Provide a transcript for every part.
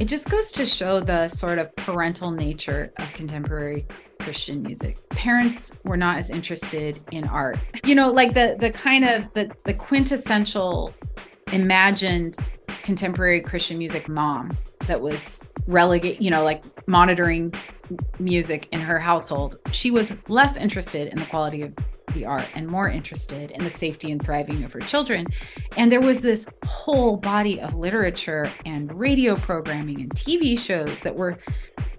it just goes to show the sort of parental nature of contemporary Christian music. Parents were not as interested in art. You know, like the the kind of the the quintessential imagined contemporary Christian music mom that was relegate, you know, like monitoring music in her household. She was less interested in the quality of the art and more interested in the safety and thriving of her children. And there was this whole body of literature and radio programming and TV shows that were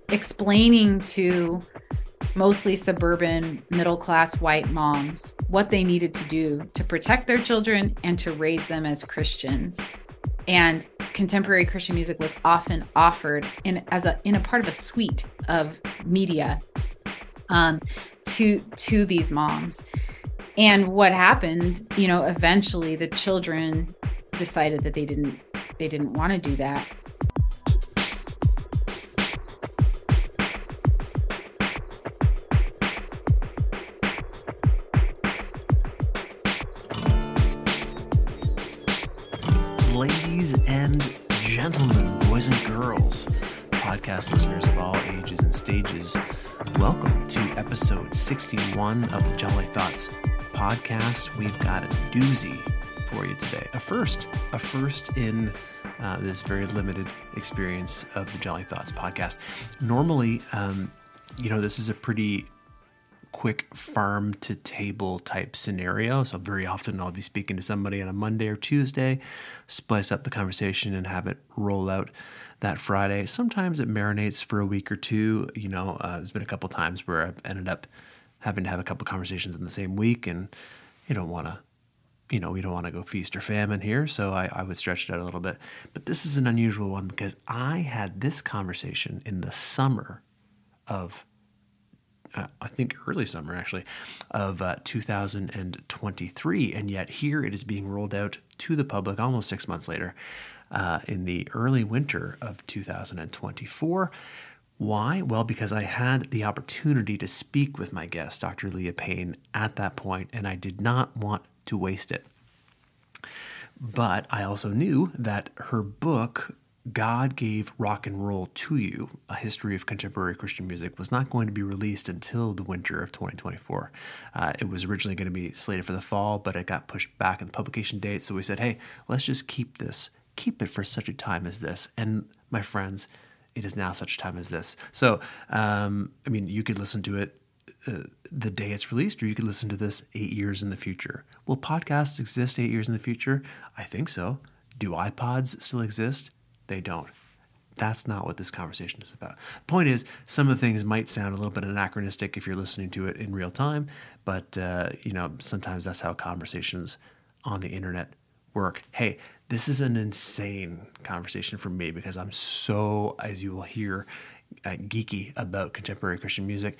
explaining to mostly suburban middle class white moms what they needed to do to protect their children and to raise them as Christians. And contemporary Christian music was often offered in as a in a part of a suite of media um, to to these moms. And what happened, you know, eventually the children decided that they didn't they didn't want to do that. Ladies and gentlemen, boys and girls, podcast listeners of all ages and stages, welcome to episode 61 of the Jolly Thoughts podcast. We've got a doozy for you today. A first, a first in uh, this very limited experience of the Jolly Thoughts podcast. Normally, um, you know, this is a pretty quick farm to table type scenario. So very often I'll be speaking to somebody on a Monday or Tuesday, splice up the conversation and have it roll out that Friday. Sometimes it marinates for a week or two. You know, uh, there's been a couple times where I've ended up having to have a couple conversations in the same week, and you don't want to. You know, we don't want to go feast or famine here, so I, I would stretch it out a little bit. But this is an unusual one because I had this conversation in the summer of uh, I think early summer actually, of uh, 2023. And yet here it is being rolled out to the public almost six months later uh, in the early winter of 2024. Why? Well, because I had the opportunity to speak with my guest, Dr. Leah Payne, at that point, and I did not want to waste it. But I also knew that her book, God Gave Rock and Roll to You, A History of Contemporary Christian Music, was not going to be released until the winter of 2024. Uh, it was originally going to be slated for the fall, but it got pushed back in the publication date. So we said, hey, let's just keep this, keep it for such a time as this. And my friends, it is now such time as this. So, um, I mean, you could listen to it uh, the day it's released, or you could listen to this eight years in the future. Will podcasts exist eight years in the future? I think so. Do iPods still exist? They don't. That's not what this conversation is about. Point is, some of the things might sound a little bit anachronistic if you're listening to it in real time, but uh, you know sometimes that's how conversations on the internet work. Hey, this is an insane conversation for me because I'm so, as you will hear, uh, geeky about contemporary Christian music.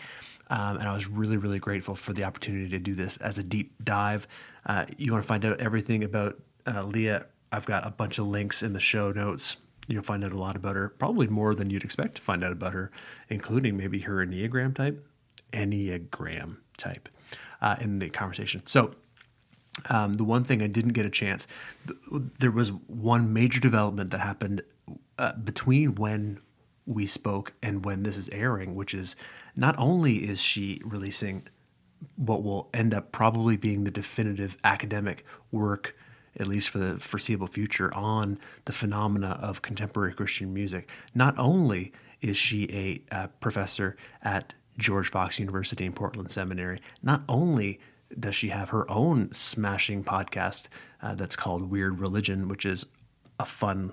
Um, and I was really, really grateful for the opportunity to do this as a deep dive. Uh, you want to find out everything about uh, Leah? I've got a bunch of links in the show notes. You'll find out a lot about her, probably more than you'd expect to find out about her, including maybe her Enneagram type, Enneagram type uh, in the conversation. So, um, the one thing I didn't get a chance, there was one major development that happened uh, between when we spoke and when this is airing, which is not only is she releasing what will end up probably being the definitive academic work, at least for the foreseeable future, on the phenomena of contemporary Christian music, not only is she a, a professor at George Fox University in Portland Seminary, not only does she have her own smashing podcast uh, that's called Weird Religion, which is a fun,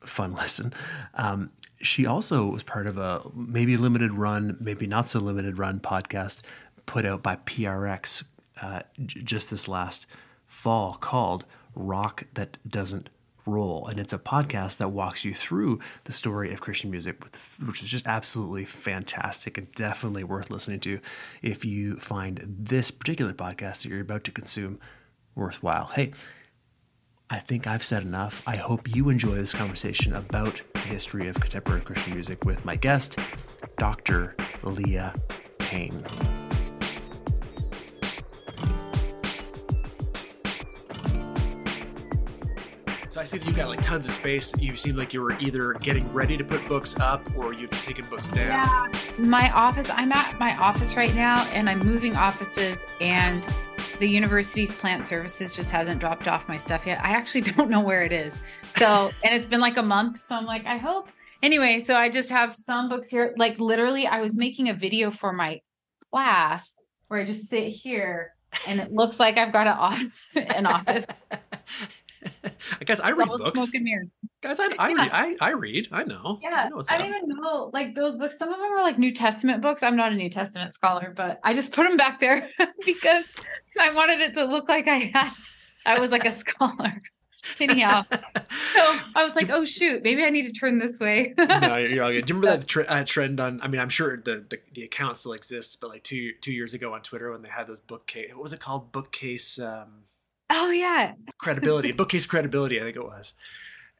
fun listen. Um, she also was part of a maybe limited run, maybe not so limited run podcast put out by PRX uh, j- just this last fall called Rock That Doesn't Roll. And it's a podcast that walks you through the story of Christian music, which is just absolutely fantastic and definitely worth listening to if you find this particular podcast that you're about to consume worthwhile. Hey, I think I've said enough. I hope you enjoy this conversation about the history of contemporary Christian music with my guest, Dr. Leah Payne. So I see that you've got like tons of space. You seem like you were either getting ready to put books up or you've taken books down. Yeah. My office, I'm at my office right now and I'm moving offices and the university's plant services just hasn't dropped off my stuff yet. I actually don't know where it is. So, and it's been like a month. So I'm like, I hope. Anyway, so I just have some books here. Like literally, I was making a video for my class where I just sit here and it looks like I've got an, an office. I guess I read books. Smoke and mirrors. Guys, I, I yeah. read. I, I read. I know. Yeah, I, know I don't even know like those books. Some of them are like New Testament books. I'm not a New Testament scholar, but I just put them back there because I wanted it to look like I had. I was like a scholar. Anyhow, so I was like, "Oh shoot, maybe I need to turn this way." no, you're all good. Do you remember that tre- uh, trend on? I mean, I'm sure the, the, the account still exists, but like two two years ago on Twitter when they had those bookcase, what was it called? Bookcase. Um, oh yeah, credibility. bookcase credibility. I think it was.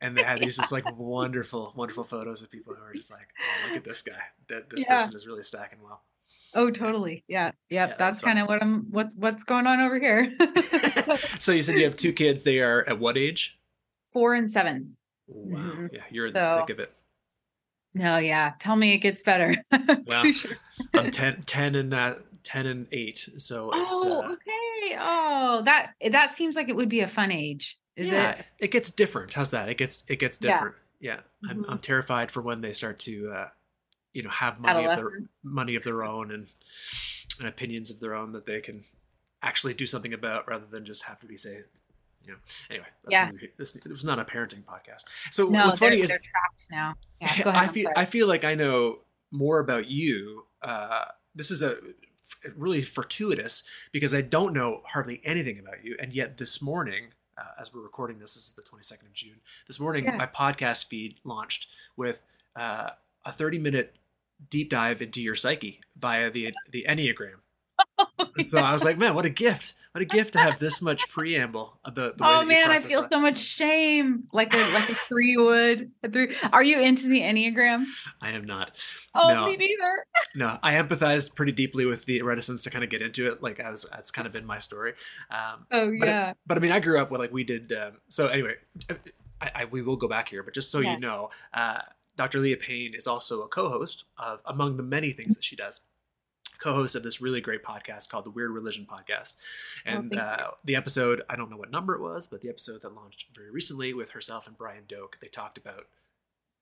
And they had these just like wonderful, wonderful photos of people who are just like, oh, look at this guy. That this yeah. person is really stacking well. Oh, totally. Yeah. Yep. Yeah, that's kind of what I'm what's what's going on over here. so you said you have two kids. They are at what age? Four and seven. Wow. Mm-hmm. Yeah, you're in so, the thick of it. No, yeah. Tell me it gets better. well, sure. I'm 10, 10 and uh, 10 and 8 so it's oh uh, okay. Oh that that seems like it would be a fun age is yeah, it? it gets different how's that? It gets it gets different. Yeah, yeah. I'm, mm-hmm. I'm terrified for when they start to uh you know have money of their money of their own and, and opinions of their own that they can actually do something about rather than just have to be say you know anyway yeah. this, it was not a parenting podcast. So no, what's funny is they're trapped now. Yeah, go ahead, i feel i feel like i know more about you uh this is a really fortuitous because i don't know hardly anything about you and yet this morning uh, as we're recording this this is the 22nd of june this morning yeah. my podcast feed launched with uh, a 30 minute deep dive into your psyche via the the Enneagram. And so I was like, man, what a gift! What a gift to have this much preamble about the. oh man, I feel that. so much shame, like a like a three would. A three. Are you into the Enneagram? I am not. Oh, no. me neither. no, I empathized pretty deeply with the reticence to kind of get into it. Like I was, that's kind of been my story. Um, oh but yeah. It, but I mean, I grew up with like we did. Um, so anyway, I, I, we will go back here, but just so yeah. you know. Uh, Dr. Leah Payne is also a co-host of among the many things that she does. Co-host of this really great podcast called the Weird Religion Podcast, oh, and oh, uh, the episode I don't know what number it was, but the episode that launched very recently with herself and Brian Doak, they talked about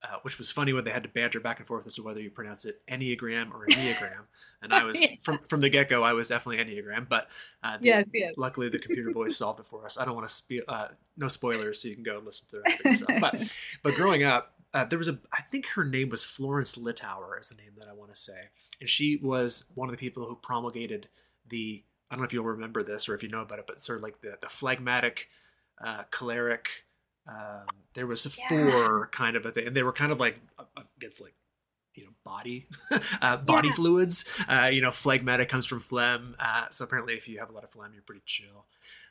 uh, which was funny when they had to banter back and forth as to whether you pronounce it enneagram or enneagram. And I was from from the get go, I was definitely enneagram. But uh, the, yes, yes. luckily the computer voice solved it for us. I don't want to spe- uh, no spoilers, so you can go and listen to the rest of yourself. But but growing up, uh, there was a I think her name was Florence Littauer is the name that I want to say, and she was one of the people who promulgated the I don't know if you'll remember this or if you know about it, but sort of like the the phlegmatic, uh, choleric. Um, there was four kind of a thing, and they were kind of like against like you know body uh, body yeah. fluids uh, you know phlegmatic comes from phlegm uh, so apparently if you have a lot of phlegm you're pretty chill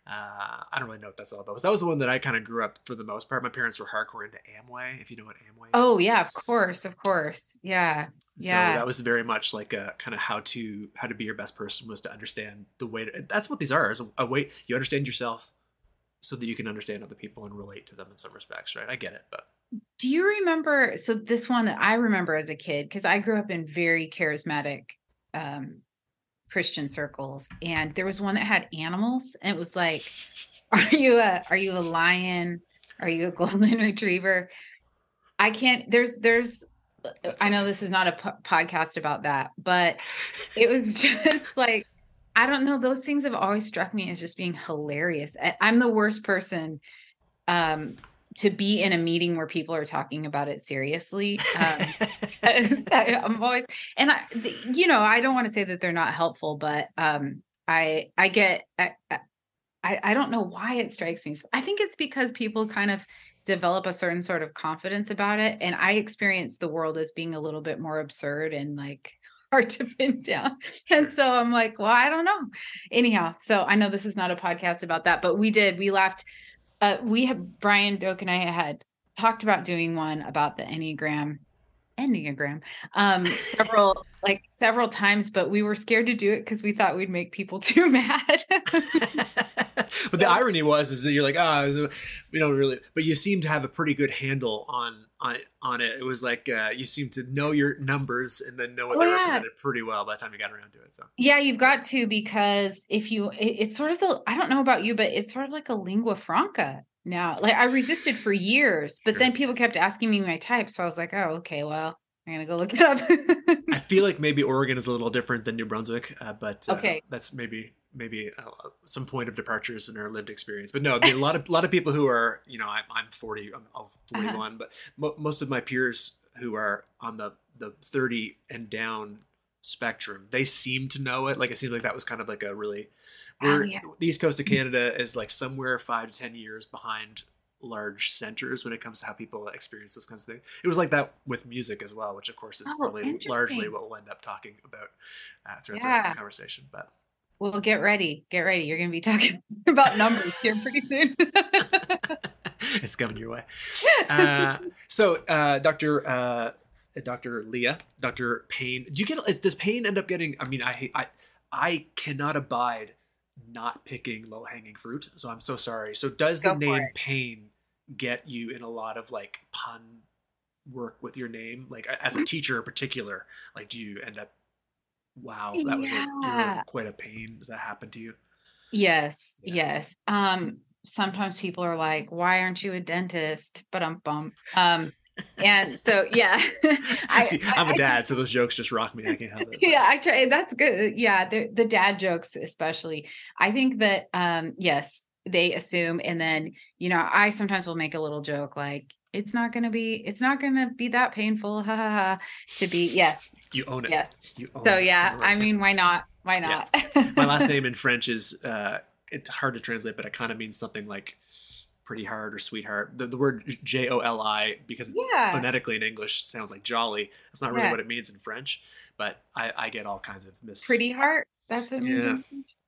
uh, I don't really know what that's all about. But that was the one that I kind of grew up for the most part. My parents were hardcore into Amway, if you know what Amway is. oh, yeah, of course, of course. Yeah. Yeah. So that was very much like a kind of how to how to be your best person was to understand the way to, that's what these are is a, a way you understand yourself so that you can understand other people and relate to them in some respects, right? I get it, but do you remember so this one that I remember as a kid because I grew up in very charismatic um Christian circles, and there was one that had animals, and it was like, "Are you a Are you a lion? Are you a golden retriever?" I can't. There's there's. That's I know this is not a po- podcast about that, but it was just like I don't know. Those things have always struck me as just being hilarious. I, I'm the worst person um to be in a meeting where people are talking about it seriously. Um, I, am always, and I, you know, I don't want to say that they're not helpful, but um, I, I get, I, I, I don't know why it strikes me. I think it's because people kind of develop a certain sort of confidence about it, and I experience the world as being a little bit more absurd and like hard to pin down. And so I'm like, well, I don't know. Anyhow, so I know this is not a podcast about that, but we did. We laughed uh, we have Brian Doak and I had talked about doing one about the Enneagram Enneagram um several like several times, but we were scared to do it because we thought we'd make people too mad. but the irony was is that you're like, ah, oh, we don't really, but you seem to have a pretty good handle on on on it. It was like uh, you seem to know your numbers and then know what oh, they yeah. represented pretty well by the time you got around to it. So yeah, you've got to because if you, it, it's sort of the I don't know about you, but it's sort of like a lingua franca now. Like I resisted for years, but sure. then people kept asking me my type, so I was like, oh, okay, well, I'm gonna go look it up. I feel like maybe Oregon is a little different than New Brunswick, uh, but uh, okay, that's maybe maybe uh, some point of departures in our lived experience. But no, I mean, a lot of a lot of people who are you know I'm, I'm 40, I'm, I'm 41, uh-huh. but mo- most of my peers who are on the the 30 and down spectrum, they seem to know it. Like it seems like that was kind of like a really we're oh, yeah. the east coast of Canada is like somewhere five to ten years behind large centers when it comes to how people experience those kinds of things. It was like that with music as well, which of course is oh, probably largely what we'll end up talking about uh, throughout yeah. the rest of this conversation. But well, get ready, get ready. You're going to be talking about numbers here pretty soon. it's coming your way. Uh, so, uh, Doctor. Uh, Dr. Leah, Dr. Payne. Do you get? Does Payne end up getting? I mean, I I I cannot abide not picking low hanging fruit. So I'm so sorry. So does Go the name Payne get you in a lot of like pun work with your name like as a teacher in particular like do you end up wow that was a, quite a pain. Does that happen to you? Yes yeah. yes. Um sometimes people are like why aren't you a dentist? But i'm bum. Um and so yeah. I, i'm a dad I, so those jokes just rock me. I can't help it yeah i try that's good. Yeah the, the dad jokes especially. I think that um yes they assume and then you know i sometimes will make a little joke like it's not going to be it's not going to be that painful ha, ha, ha, to be yes you own it yes you own so yeah i mean why not why not yeah. my last name in french is uh it's hard to translate but it kind of means something like pretty hard or sweetheart the, the word j-o-l-i because yeah. phonetically in english sounds like jolly that's not really yeah. what it means in french but i i get all kinds of mis pretty heart that's what it means yeah.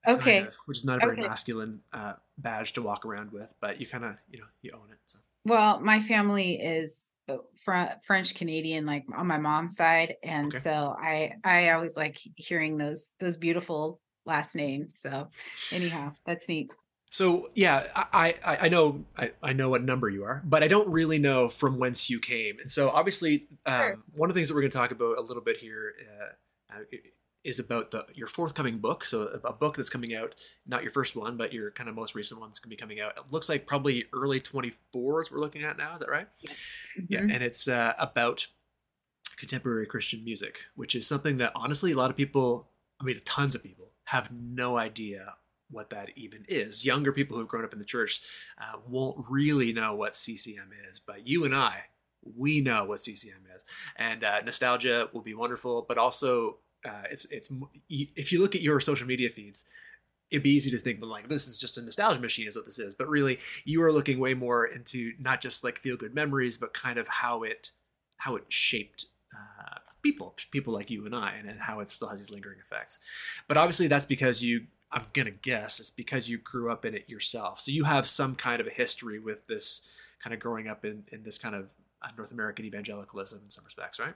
Okay. Kind of, which is not a very okay. masculine uh, badge to walk around with, but you kind of, you know, you own it. So. Well, my family is uh, fr- French Canadian, like on my mom's side, and okay. so I I always like hearing those those beautiful last names. So, anyhow, that's neat. So yeah, I, I, I know I, I know what number you are, but I don't really know from whence you came. And so obviously, um, sure. one of the things that we're going to talk about a little bit here uh, uh is about the your forthcoming book. So a book that's coming out, not your first one, but your kind of most recent one's gonna be coming out. It looks like probably early 24s we're looking at now. Is that right? Yeah. Mm-hmm. Yeah, and it's uh, about contemporary Christian music, which is something that honestly a lot of people, I mean, tons of people have no idea what that even is. Younger people who've grown up in the church uh, won't really know what CCM is, but you and I, we know what CCM is. And uh, nostalgia will be wonderful, but also uh, it's it's if you look at your social media feeds it'd be easy to think but like this is just a nostalgia machine is what this is. But really you are looking way more into not just like feel good memories but kind of how it how it shaped uh, people people like you and i and, and how it still has these lingering effects. But obviously that's because you i'm gonna guess it's because you grew up in it yourself. So you have some kind of a history with this kind of growing up in in this kind of uh, north american evangelicalism in some respects right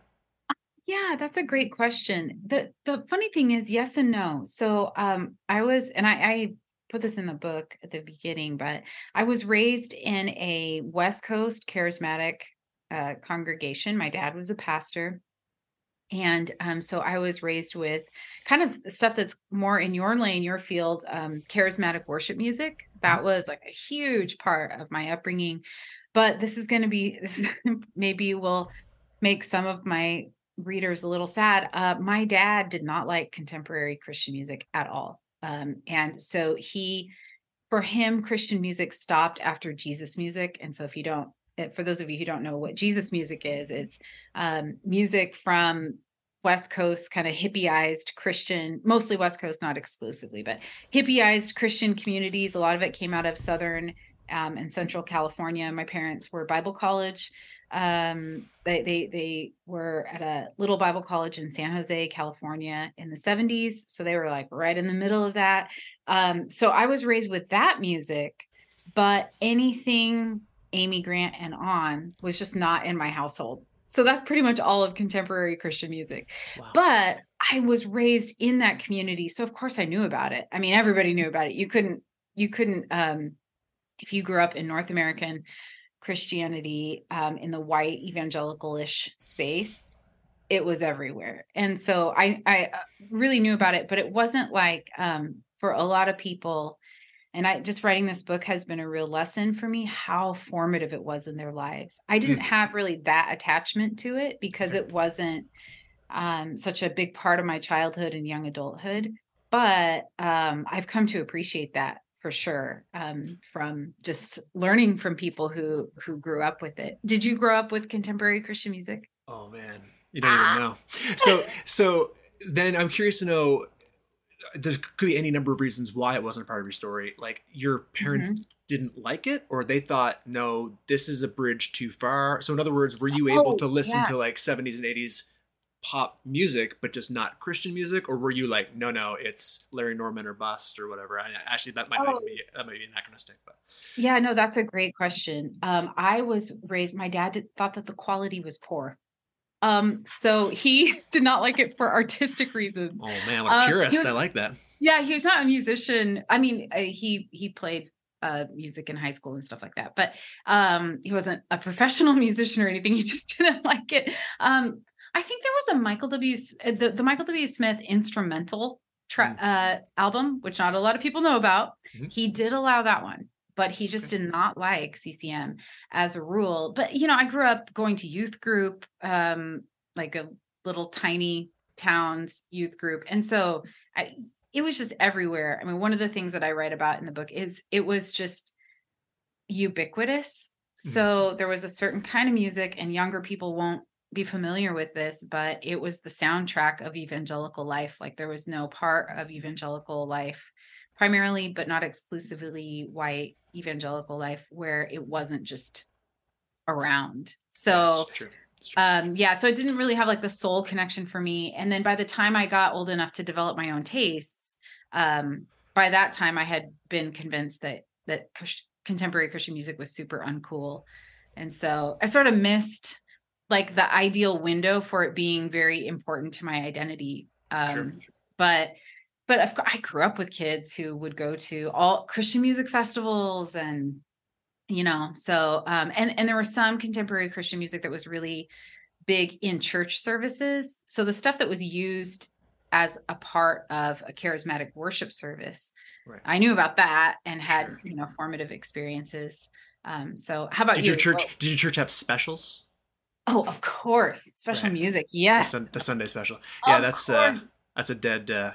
yeah, that's a great question. The the funny thing is yes and no. So um I was and I, I put this in the book at the beginning, but I was raised in a West Coast charismatic uh, congregation. My dad was a pastor. And um, so I was raised with kind of stuff that's more in your lane, your field, um, charismatic worship music. That mm-hmm. was like a huge part of my upbringing. But this is going to be, this maybe will make some of my readers a little sad. Uh, my dad did not like contemporary Christian music at all. Um, and so he, for him, Christian music stopped after Jesus music. And so if you don't, eh, for those of you who don't know what Jesus music is, it's um, music from West Coast, kind of hippieized Christian, mostly West Coast, not exclusively, but hippieized Christian communities. A lot of it came out of Southern um, and Central California. My parents were Bible college um, they, they they were at a little Bible college in San Jose, California, in the 70s. So they were like right in the middle of that. Um, so I was raised with that music, but anything Amy Grant and on was just not in my household. So that's pretty much all of contemporary Christian music. Wow. But I was raised in that community. So of course I knew about it. I mean, everybody knew about it. You couldn't you couldn't um if you grew up in North American Christianity um in the white evangelical-ish space, it was everywhere. And so I I uh, really knew about it, but it wasn't like um for a lot of people and I just writing this book has been a real lesson for me how formative it was in their lives. I didn't mm. have really that attachment to it because it wasn't um, such a big part of my childhood and young adulthood. But um, I've come to appreciate that for sure um, from just learning from people who who grew up with it. Did you grow up with contemporary Christian music? Oh man, you don't ah. even know. So so then I'm curious to know. There could be any number of reasons why it wasn't a part of your story. Like your parents mm-hmm. didn't like it, or they thought, no, this is a bridge too far. So in other words, were you able oh, to listen yeah. to like 70s and 80s pop music, but just not Christian music, or were you like, no, no, it's Larry Norman or bust or whatever? I, actually, that might, oh. might be that might be anachronistic, but yeah, no, that's a great question. Um, I was raised. My dad did, thought that the quality was poor. Um, so he did not like it for artistic reasons. Oh man, what a um, purist! Was, I like that. Yeah, he was not a musician. I mean, uh, he he played uh, music in high school and stuff like that. But um, he wasn't a professional musician or anything. He just didn't like it. Um, I think there was a Michael W. Uh, the, the Michael W. Smith instrumental tra- mm. uh, album, which not a lot of people know about. Mm-hmm. He did allow that one, but he just did not like CCM as a rule. But you know, I grew up going to youth group, um, like a little tiny towns youth group, and so I, it was just everywhere. I mean, one of the things that I write about in the book is it was just ubiquitous. Mm-hmm. So there was a certain kind of music, and younger people won't be familiar with this, but it was the soundtrack of evangelical life. Like there was no part of evangelical life, primarily, but not exclusively white evangelical life, where it wasn't just around. So, true. Um, yeah, so it didn't really have like the soul connection for me. And then by the time I got old enough to develop my own tastes, um, by that time I had been convinced that that contemporary Christian music was super uncool. And so I sort of missed like the ideal window for it being very important to my identity. Um, sure. But but I grew up with kids who would go to all Christian music festivals and you know so um and and there was some contemporary Christian music that was really big in church services. So the stuff that was used as a part of a charismatic worship service. Right. I knew about that and had, sure. you know, formative experiences. Um, so how about did you? your church did your church have specials? Oh, of course, special right. music. Yes, the, sun, the, Sunday special. Yeah, of that's uh, that's a dead. Uh,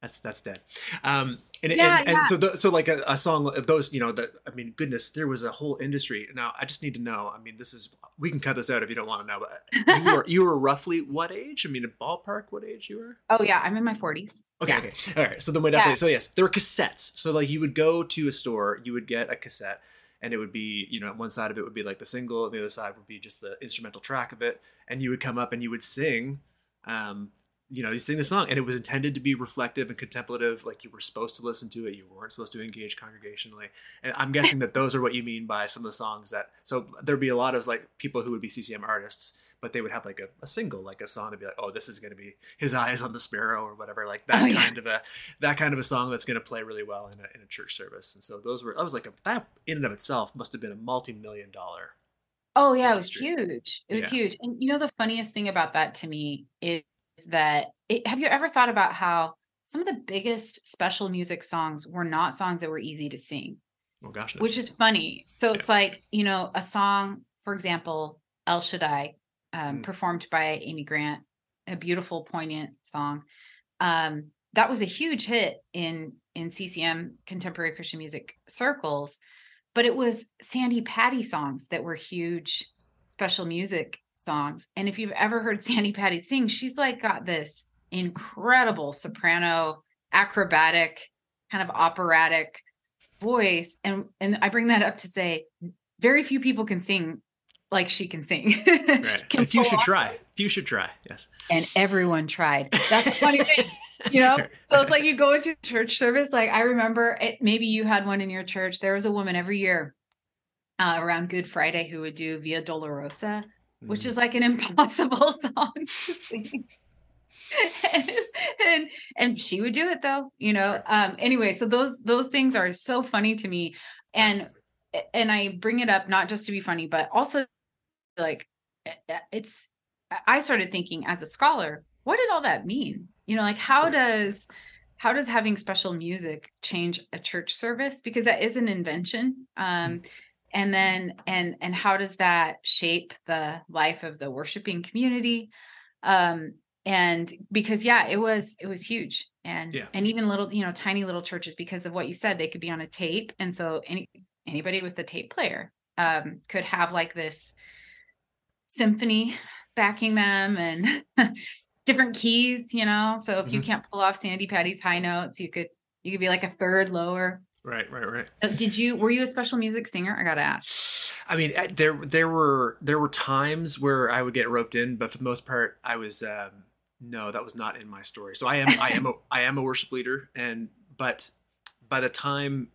that's that's dead. Um, and, yeah, and, yeah. and so the, so like a, a, song of those, you know, that I mean, goodness, there was a whole industry. Now I just need to know. I mean, this is we can cut this out if you don't want to know. But you were you were roughly what age? I mean, a ballpark, what age you were? Oh yeah, I'm in my 40s. Okay, yeah. okay, all right. So then we definitely. So yes, there were cassettes. So like you would go to a store, you would get a cassette and it would be you know one side of it would be like the single and the other side would be just the instrumental track of it and you would come up and you would sing um, you know you sing the song and it was intended to be reflective and contemplative like you were supposed to listen to it you weren't supposed to engage congregationally and i'm guessing that those are what you mean by some of the songs that so there'd be a lot of like people who would be ccm artists but they would have like a, a single like a song to be like oh this is going to be his eyes on the sparrow or whatever like that oh, yeah. kind of a that kind of a song that's going to play really well in a, in a church service and so those were I was like a that in and of itself must have been a multi-million dollar Oh yeah, it was huge. It was yeah. huge. And you know the funniest thing about that to me is that it, have you ever thought about how some of the biggest special music songs were not songs that were easy to sing? Oh gosh, no. which is funny. So yeah. it's like you know a song, for example, El Shaddai, um, mm. performed by Amy Grant, a beautiful, poignant song. Um, that was a huge hit in in CCM contemporary Christian music circles, but it was Sandi Patty songs that were huge special music songs. And if you've ever heard Sandi Patty sing, she's like got this incredible soprano, acrobatic, kind of operatic voice. And and I bring that up to say very few people can sing like she can sing. right. can few should try. Few should try. Yes. And everyone tried. That's the funny thing. You know, so it's like you go into church service. Like I remember, it, maybe you had one in your church. There was a woman every year uh, around Good Friday who would do Via Dolorosa, which mm. is like an impossible song to sing. and and she would do it though, you know. Um anyway, so those those things are so funny to me. And and I bring it up not just to be funny, but also like it's I started thinking as a scholar, what did all that mean? You know, like how does how does having special music change a church service because that is an invention um, mm. And then and and how does that shape the life of the worshiping community um, and because yeah it was it was huge and yeah. and even little you know tiny little churches because of what you said they could be on a tape and so any anybody with a tape player um, could have like this symphony backing them and different keys, you know. So if mm-hmm. you can't pull off Sandi Patty's high notes, you could you could be like a third lower. Right, right, right. Uh, did you were you a special music singer? I gotta ask. I mean, there there were there were times where I would get roped in, but for the most part, I was um, no, that was not in my story. So I am I am a I am a worship leader, and but by the time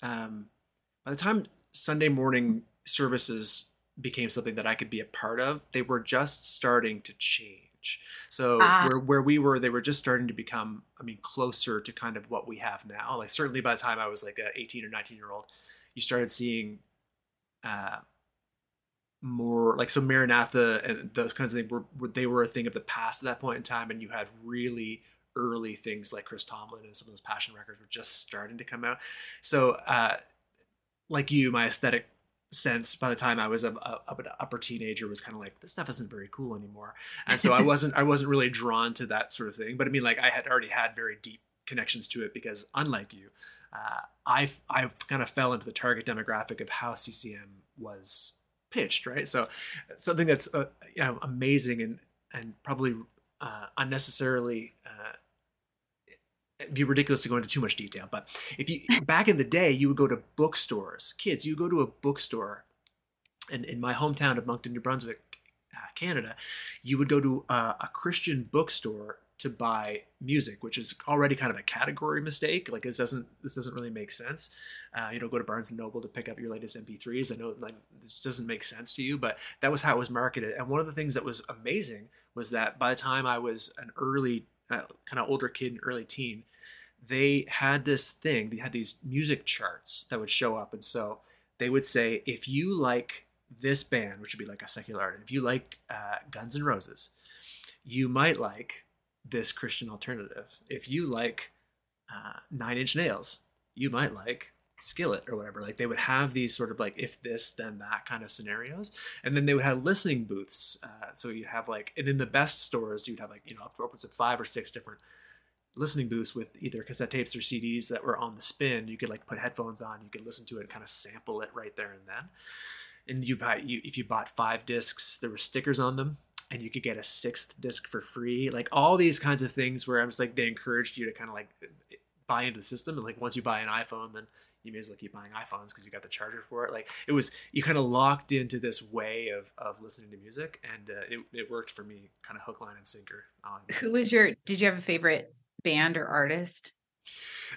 um, by the time Sunday morning services became something that I could be a part of, they were just starting to change. So ah. where where we were, they were just starting to become, I mean, closer to kind of what we have now. Like certainly by the time I was like a 18 or 19 year old, you started seeing uh, more like so Maranatha and those kinds of things were they were a thing of the past at that point in time, and you had really early things like Chris Tomlin and some of those passion records were just starting to come out. So uh, like you, my aesthetic sense by the time I was a, a, an upper teenager was kind of like this stuff isn't very cool anymore, and so I wasn't I wasn't really drawn to that sort of thing. But I mean, like I had already had very deep connections to it because unlike you, uh, I I kind of fell into the target demographic of how CCM was pitched, right? So something that's uh, you know, amazing and and probably uh, unnecessarily uh, be ridiculous to go into too much detail, but if you back in the day, you would go to bookstores. Kids, you go to a bookstore, and in my hometown of Moncton, New Brunswick, uh, Canada, you would go to uh, a Christian bookstore to buy music, which is already kind of a category mistake. Like this doesn't this doesn't really make sense. Uh, you know, go to Barnes and Noble to pick up your latest MP3s. I know like this doesn't make sense to you, but that was how it was marketed. And one of the things that was amazing was that by the time I was an early uh, kind of older kid and early teen, they had this thing. They had these music charts that would show up, and so they would say, if you like this band, which would be like a secular artist, if you like uh, Guns N' Roses, you might like this Christian alternative. If you like uh, Nine Inch Nails, you might like skillet or whatever like they would have these sort of like if this then that kind of scenarios. And then they would have listening booths uh, so you'd have like and in the best stores you'd have like you know upwards of five or six different listening booths with either cassette tapes or cds that were on the spin. You could like put headphones on you could listen to it and kind of sample it right there and then. And you buy you if you bought five discs there were stickers on them and you could get a sixth disc for free. Like all these kinds of things where i was like they encouraged you to kind of like buy into the system and like once you buy an iphone then you may as well keep buying iphones because you got the charger for it like it was you kind of locked into this way of of listening to music and uh, it, it worked for me kind of hook line and sinker um, who was your did you have a favorite band or artist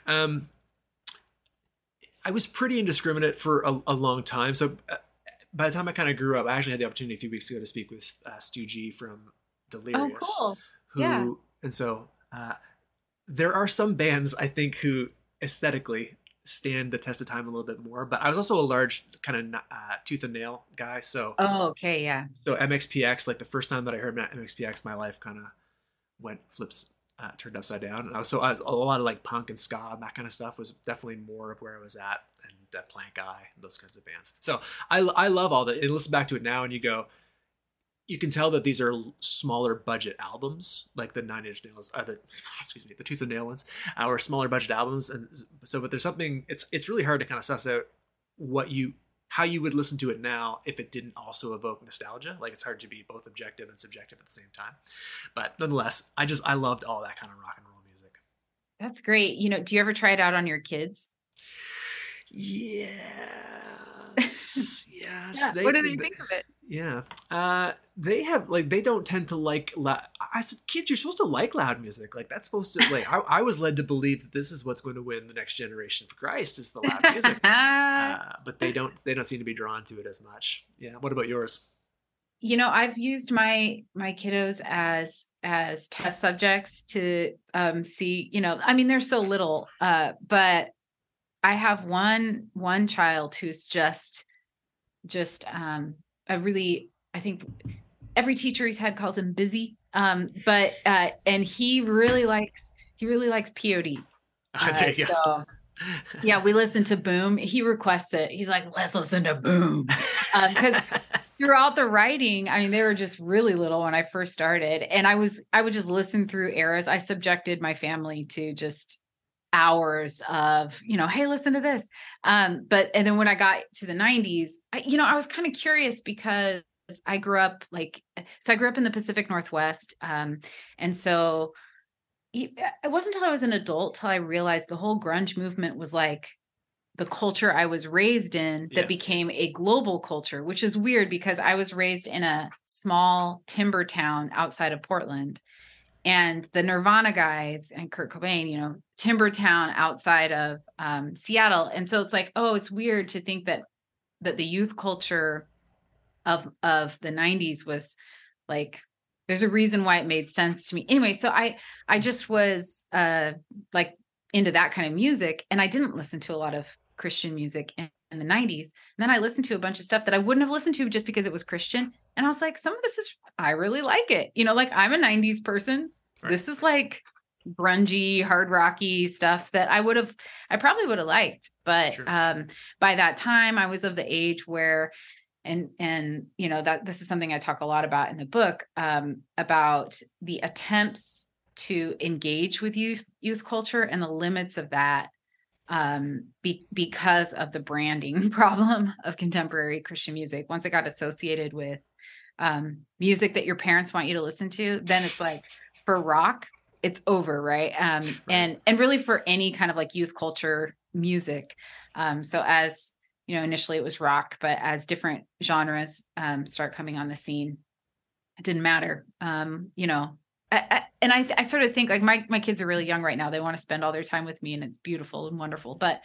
um i was pretty indiscriminate for a, a long time so uh, by the time i kind of grew up i actually had the opportunity a few weeks ago to speak with uh, stu g from delirious oh, cool. who yeah. and so uh, there are some bands I think who aesthetically stand the test of time a little bit more. But I was also a large kind of uh, tooth and nail guy. So oh, okay, yeah. So MXPX, like the first time that I heard MXPX, my life kind of went flips uh, turned upside down. And I was so I was, a lot of like punk and ska and that kind of stuff was definitely more of where I was at and uh, Plankeye, those kinds of bands. So I I love all that. And listen back to it now, and you go, you can tell that these are smaller budget albums, like the Nine Inch Nails, uh, the excuse me, the Tooth and Nail ones, uh, or smaller budget albums. And so, but there's something. It's it's really hard to kind of suss out what you how you would listen to it now if it didn't also evoke nostalgia. Like it's hard to be both objective and subjective at the same time. But nonetheless, I just I loved all that kind of rock and roll music. That's great. You know, do you ever try it out on your kids? Yes. yes. yeah. They, what do they think of it? Yeah. Uh, they have like they don't tend to like. I said, kids, you're supposed to like loud music. Like that's supposed to like. I, I, was led to believe that this is what's going to win the next generation for Christ is the loud music. uh, but they don't. They don't seem to be drawn to it as much. Yeah. What about yours? you know, I've used my my kiddos as as test subjects to um see, you know, I mean they're so little uh but I have one one child who's just just um a really I think every teacher he's had calls him busy um but uh and he really likes he really likes POD. Uh, so yeah, we listen to Boom. He requests it. He's like, let's listen to Boom. Because um, throughout the writing, I mean, they were just really little when I first started. And I was, I would just listen through eras. I subjected my family to just hours of, you know, hey, listen to this. Um, but and then when I got to the 90s, I, you know, I was kind of curious because I grew up like so I grew up in the Pacific Northwest. Um, and so it wasn't until I was an adult till I realized the whole grunge movement was like the culture I was raised in that yeah. became a global culture, which is weird because I was raised in a small timber town outside of Portland. And the Nirvana guys and Kurt Cobain, you know, timber town outside of um, Seattle. And so it's like, oh, it's weird to think that that the youth culture of of the 90s was like there's a reason why it made sense to me anyway so i i just was uh like into that kind of music and i didn't listen to a lot of christian music in the 90s and then i listened to a bunch of stuff that i wouldn't have listened to just because it was christian and i was like some of this is i really like it you know like i'm a 90s person right. this is like grungy hard rocky stuff that i would have i probably would have liked but sure. um by that time i was of the age where and and you know that this is something i talk a lot about in the book um, about the attempts to engage with youth youth culture and the limits of that um, be, because of the branding problem of contemporary christian music once it got associated with um, music that your parents want you to listen to then it's like for rock it's over right? Um, right. and and really for any kind of like youth culture music. Um, so as you know initially it was rock but as different genres um, start coming on the scene it didn't matter. Um, you know I, I, and I, I sort of think like my my kids are really young right now. They want to spend all their time with me and it's beautiful and wonderful. But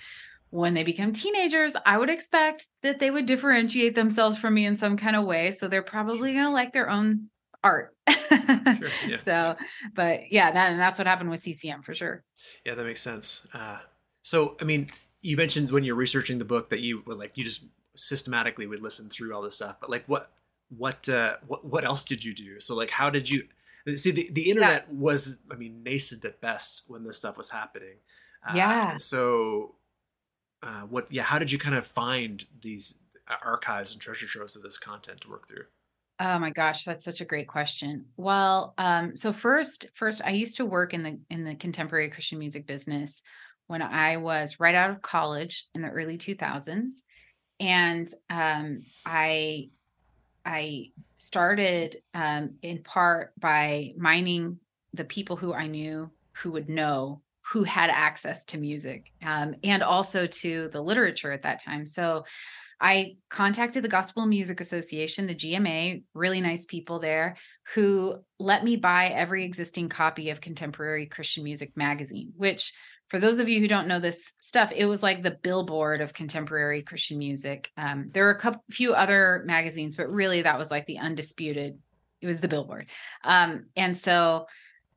when they become teenagers i would expect that they would differentiate themselves from me in some kind of way. So they're probably going to like their own art. Sure, yeah. so but yeah that, and that's what happened with ccm for sure. Yeah that makes sense. Uh, so i mean you mentioned when you're researching the book that you were like you just systematically would listen through all this stuff but like what what uh what, what else did you do? So like how did you see the, the internet yeah. was i mean nascent at best when this stuff was happening uh, yeah so uh what yeah how did you kind of find these archives and treasure troves of this content to work through Oh my gosh, that's such a great question. Well, um, so first, first, I used to work in the in the contemporary Christian music business when I was right out of college in the early 2000s. And um, I I started um, in part by mining the people who I knew who would know who had access to music um, and also to the literature at that time. So I contacted the Gospel Music Association, the GMA, really nice people there, who let me buy every existing copy of Contemporary Christian Music magazine, which for those of you who don't know this stuff, it was like the billboard of contemporary Christian music. Um, there are a couple, few other magazines, but really that was like the undisputed. It was the billboard. Um, and so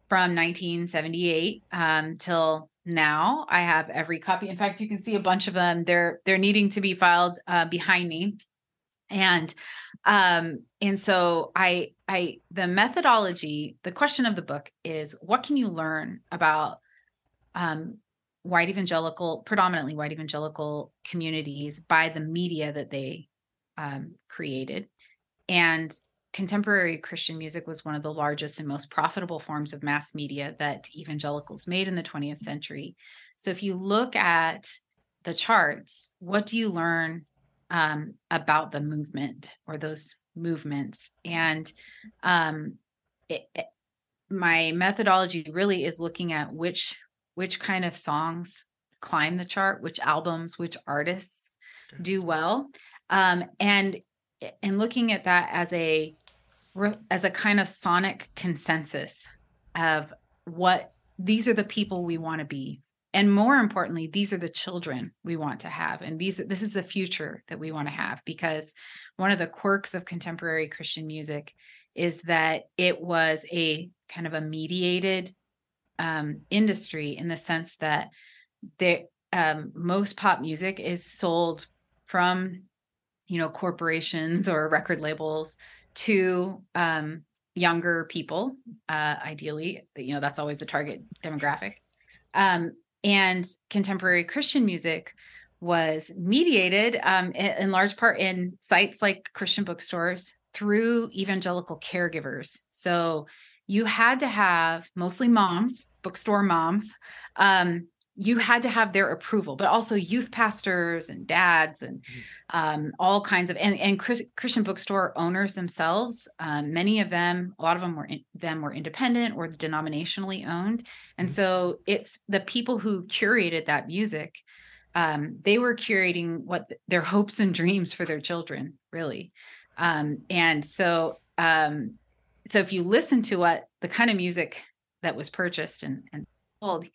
from 1978 um, till now, I have every copy. In fact, you can see a bunch of them. They're they're needing to be filed uh, behind me, and um, and so I I the methodology. The question of the book is, what can you learn about um, white evangelical, predominantly white evangelical communities by the media that they um, created. And contemporary Christian music was one of the largest and most profitable forms of mass media that evangelicals made in the 20th century. So if you look at the charts, what do you learn um, about the movement or those movements? And um, it, it, my methodology really is looking at which which kind of songs climb the chart, which albums, which artists okay. do well. Um, and and looking at that as a as a kind of sonic consensus of what these are the people we want to be and more importantly these are the children we want to have and these this is the future that we want to have because one of the quirks of contemporary christian music is that it was a kind of a mediated um, industry in the sense that there um, most pop music is sold from you know corporations or record labels to um, younger people uh, ideally you know that's always the target demographic um, and contemporary Christian music was mediated um, in, in large part in sites like Christian bookstores through evangelical caregivers. So you had to have mostly moms, bookstore moms, um, you had to have their approval, but also youth pastors and dads and mm-hmm. um, all kinds of and, and Chris, Christian bookstore owners themselves. Um, many of them, a lot of them were in, them were independent or denominationally owned, and mm-hmm. so it's the people who curated that music. Um, they were curating what their hopes and dreams for their children, really, um, and so um, so if you listen to what the kind of music that was purchased and and sold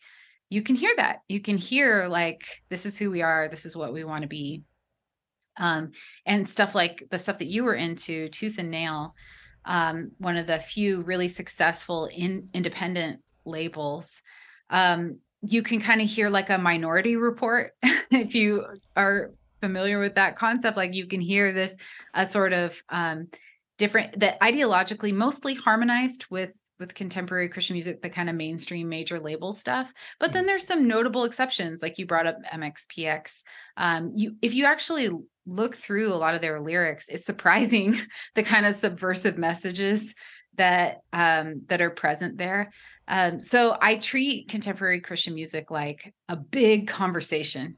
you can hear that. You can hear like this is who we are this is what we want to be. Um, and stuff like the stuff that you were into tooth and nail um, one of the few really successful in independent labels um, you can kind of hear like a minority report. If you are familiar with that concept like you can hear this a sort of um, different that ideologically mostly harmonized with with contemporary Christian music, the kind of mainstream major label stuff. But then mm-hmm. there's some notable exceptions, like you brought up MXPX. Um, you if you actually look through a lot of their lyrics, it's surprising the kind of subversive messages that um, that are present there. Um, so I treat contemporary Christian music like a big conversation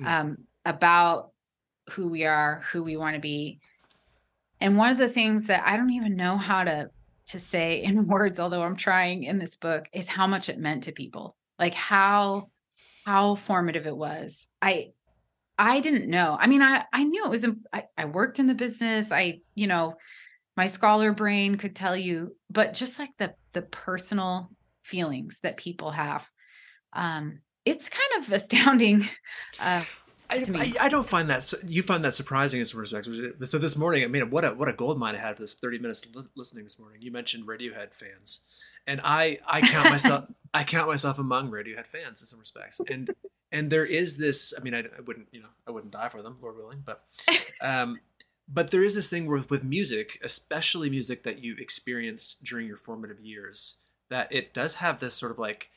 mm. about who we are, who we want to be. And one of the things that I don't even know how to to say in words although i'm trying in this book is how much it meant to people. Like how how formative it was. I i didn't know. I mean i i knew it was I, I worked in the business. I you know my scholar brain could tell you but just like the the personal feelings that people have um it's kind of astounding uh I, I, I, don't find that you find that surprising in some respects. So this morning, I mean, what a what a gold mine I had for this thirty minutes li- listening this morning. You mentioned Radiohead fans, and I I count myself I count myself among Radiohead fans in some respects, and and there is this. I mean, I, I wouldn't you know I wouldn't die for them, Lord willing, but um, but there is this thing with with music, especially music that you experienced during your formative years, that it does have this sort of like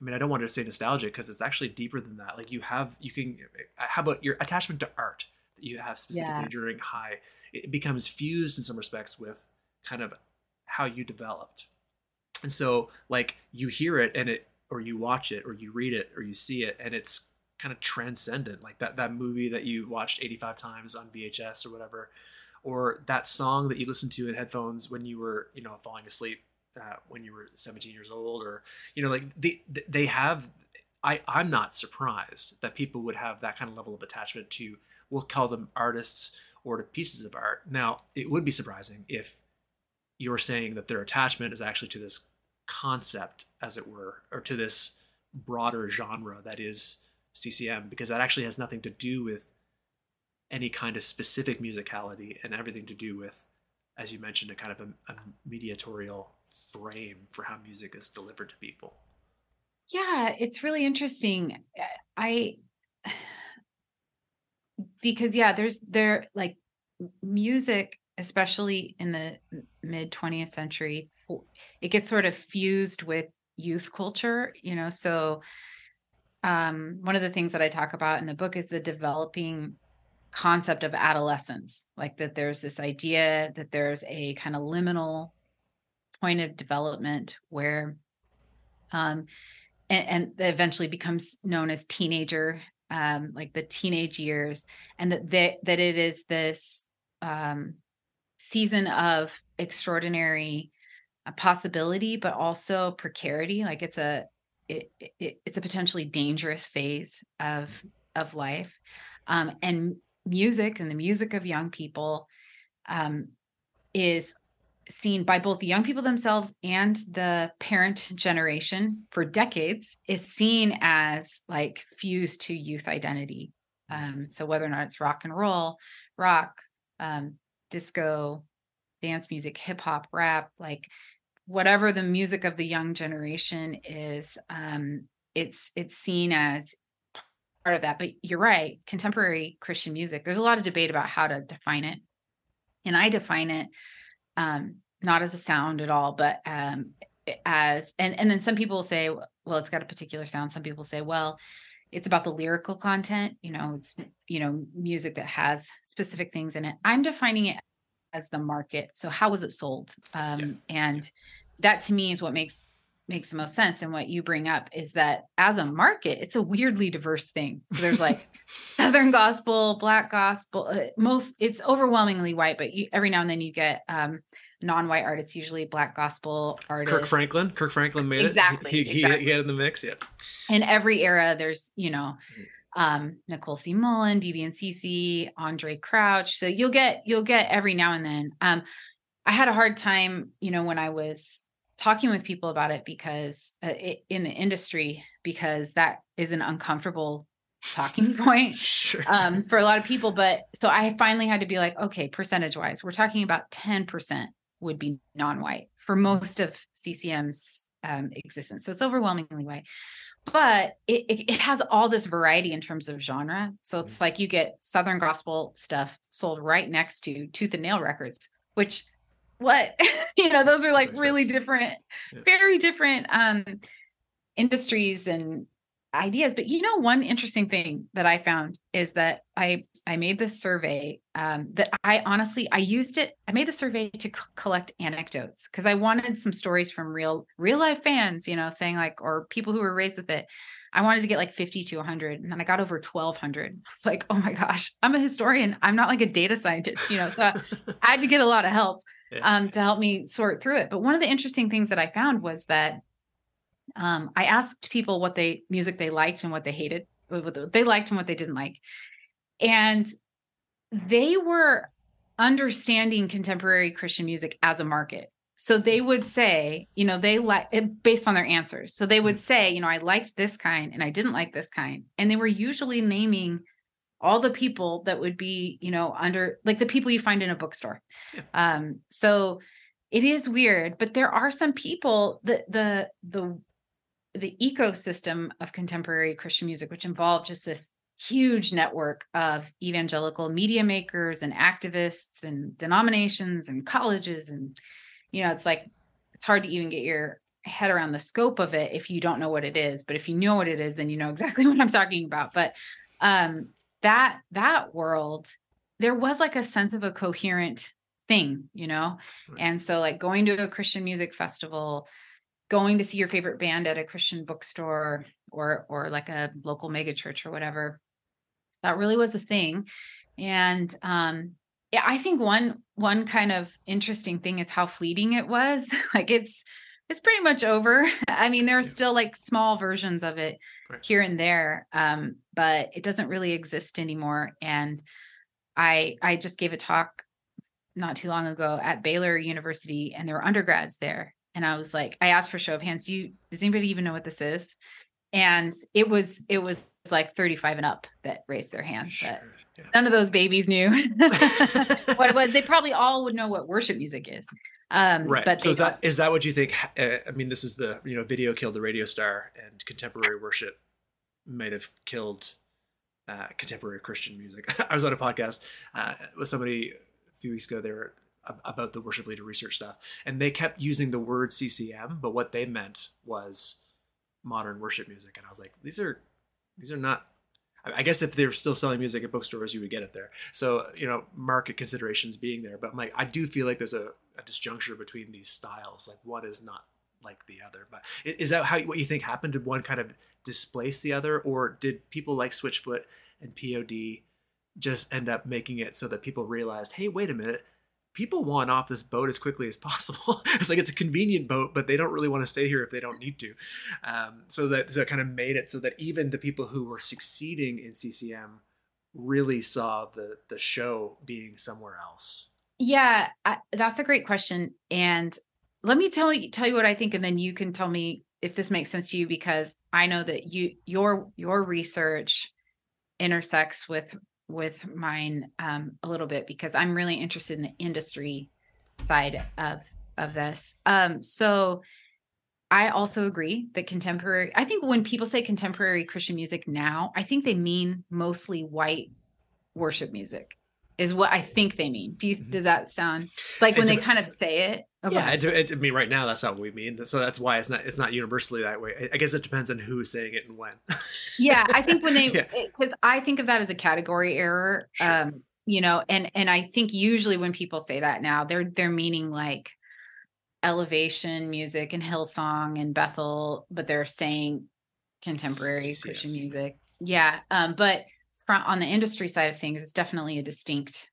I mean, I don't want to say nostalgia because it's actually deeper than that. Like you have, you can. Uh, how about your attachment to art that you have specifically yeah. during high? It becomes fused in some respects with kind of how you developed, and so like you hear it and it, or you watch it, or you read it, or you see it, and it's kind of transcendent. Like that that movie that you watched eighty five times on VHS or whatever, or that song that you listened to in headphones when you were you know falling asleep when you were 17 years old or you know like they they have I, I'm not surprised that people would have that kind of level of attachment to, we'll call them artists or to pieces of art. Now, it would be surprising if you're saying that their attachment is actually to this concept, as it were, or to this broader genre that is CCM, because that actually has nothing to do with any kind of specific musicality and everything to do with, as you mentioned, a kind of a, a mediatorial frame for how music is delivered to people. Yeah, it's really interesting. I because yeah, there's there like music especially in the mid 20th century it gets sort of fused with youth culture, you know, so um one of the things that I talk about in the book is the developing concept of adolescence like that there's this idea that there's a kind of liminal point of development where um and, and eventually becomes known as teenager um like the teenage years and that they, that it is this um season of extraordinary uh, possibility but also precarity. Like it's a it, it, it's a potentially dangerous phase of of life. Um, and music and the music of young people um, is seen by both the young people themselves and the parent generation for decades is seen as like fused to youth identity. Um, so whether or not it's rock and roll, rock, um, disco, dance music, hip hop, rap, like whatever the music of the young generation is, um, it's it's seen as part of that. But you're right, contemporary Christian music. There's a lot of debate about how to define it, and I define it um, not as a sound at all, but um, as and and then some people say, well, it's got a particular sound. Some people say, well, it's about the lyrical content. You know, it's you know music that has specific things in it. I'm defining it as the market. So how was it sold? Um, yeah. And that to me is what makes makes the most sense. And what you bring up is that as a market, it's a weirdly diverse thing. So there's like Southern gospel, Black gospel, uh, most it's overwhelmingly white, but you, every now and then you get um, non-white artists, usually Black gospel artists. Kirk Franklin, Kirk Franklin made exactly, it. He, exactly. He, he had in the mix, yeah. In every era, there's you know. Mm. Um, Nicole C. Mullen, BeBe and CeCe, Andraé Crouch. So you'll get you'll get every now and then. Um, I had a hard time, you know, when I was talking with people about it because uh, it, in the industry because that is an uncomfortable talking point sure. um, for a lot of people but so i finally had to be like okay percentage wise we're talking about 10% would be non-white for most of ccm's um, existence so it's overwhelmingly white but it, it, it, has all this variety in terms of genre so it's mm. like you get southern gospel stuff sold right next to tooth and nail records which what you know those are like really different yeah. very different um industries and ideas but you know one interesting thing that i found is that i i made this survey um that i honestly i used it i made the survey to c- collect anecdotes because i wanted some stories from real real life fans you know saying like or people who were raised with it I wanted to get like 50 to 100 and then I got over 1200. It's like, oh my gosh, I'm a historian. I'm not like a data scientist, you know, so I had to get a lot of help yeah. um, to help me sort through it. But one of the interesting things that I found was that um, I asked people what they music they liked and what they hated, what they liked and what they didn't like. And they were understanding contemporary Christian music as a market. So they would say, you know, they like based on their answers. So they would mm. say, you know, I liked this kind and I didn't like this kind. And they were usually naming all the people that would be, you know, under like the people you find in a bookstore. Yeah. Um, so it is weird, but there are some people that the the the ecosystem of contemporary Christian music, which involved just this huge network of evangelical media makers and activists and denominations and colleges and you know, it's like it's hard to even get your head around the scope of it if you don't know what it is. But if you know what it is, then you know exactly what I'm talking about. But um that that world, there was like a sense of a coherent thing, you know? Right. And so like going to a Christian music festival, going to see your favorite band at a Christian bookstore or or like a local mega church or whatever. That really was a thing. And um yeah, I think one one kind of interesting thing is how fleeting it was. like it's it's pretty much over. I mean, there are still like small versions of it right. here and there, um, but it doesn't really exist anymore. And I I just gave a talk not too long ago at Baylor University, and there were undergrads there. And I was like, I asked for show of hands. Do you does anybody even know what this is? and it was it was like 35 and up that raised their hands but yeah. none of those babies knew what it was they probably all would know what worship music is um right. but so is that is that what you think uh, i mean this is the you know video killed the radio star and contemporary worship might have killed uh, contemporary christian music. I was on a podcast uh, with somebody a few weeks ago they were about the worship leader research stuff and they kept using the word ccm but what they meant was modern worship music, and I was like, these are these are not. I guess if they're still selling music at bookstores, you would get it there. So you know, market considerations being there, but like I do feel like there's a, a disjuncture between these styles. Like one is not like the other. But is that how what you think happened? Did one kind of displace the other, or did people like Switchfoot and POD just end up making it so that people realized, hey, wait a minute, people want off this boat as quickly as possible. it's like it's a convenient boat, but they don't really want to stay here if they don't need to. Um, so that so kind of made it so that even the people who were succeeding in CCM really saw the the show being somewhere else. Yeah, I, that's a great question. And let me tell you tell you what I think, and then you can tell me if this makes sense to you because I know that you your your research intersects with with mine um, a little bit because I'm really interested in the industry side of of this. Um, so I also agree that contemporary. I think when people say contemporary Christian music now, I think they mean mostly white worship music is what I think they mean. Do you mm-hmm. does that sound like when they kind of say it? Oh, yeah, it, it, I mean, right now that's not what we mean. So that's why it's not it's not universally that way. I guess it depends on who's saying it and when. yeah, I think when they because yeah. I think of that as a category error. Sure. Um, you know, and and I think usually when people say that now, they're they're meaning like elevation music and Hillsong and Bethel, but they're saying contemporary Christian music. Yeah, um, but from on the industry side of things, it's definitely a distinct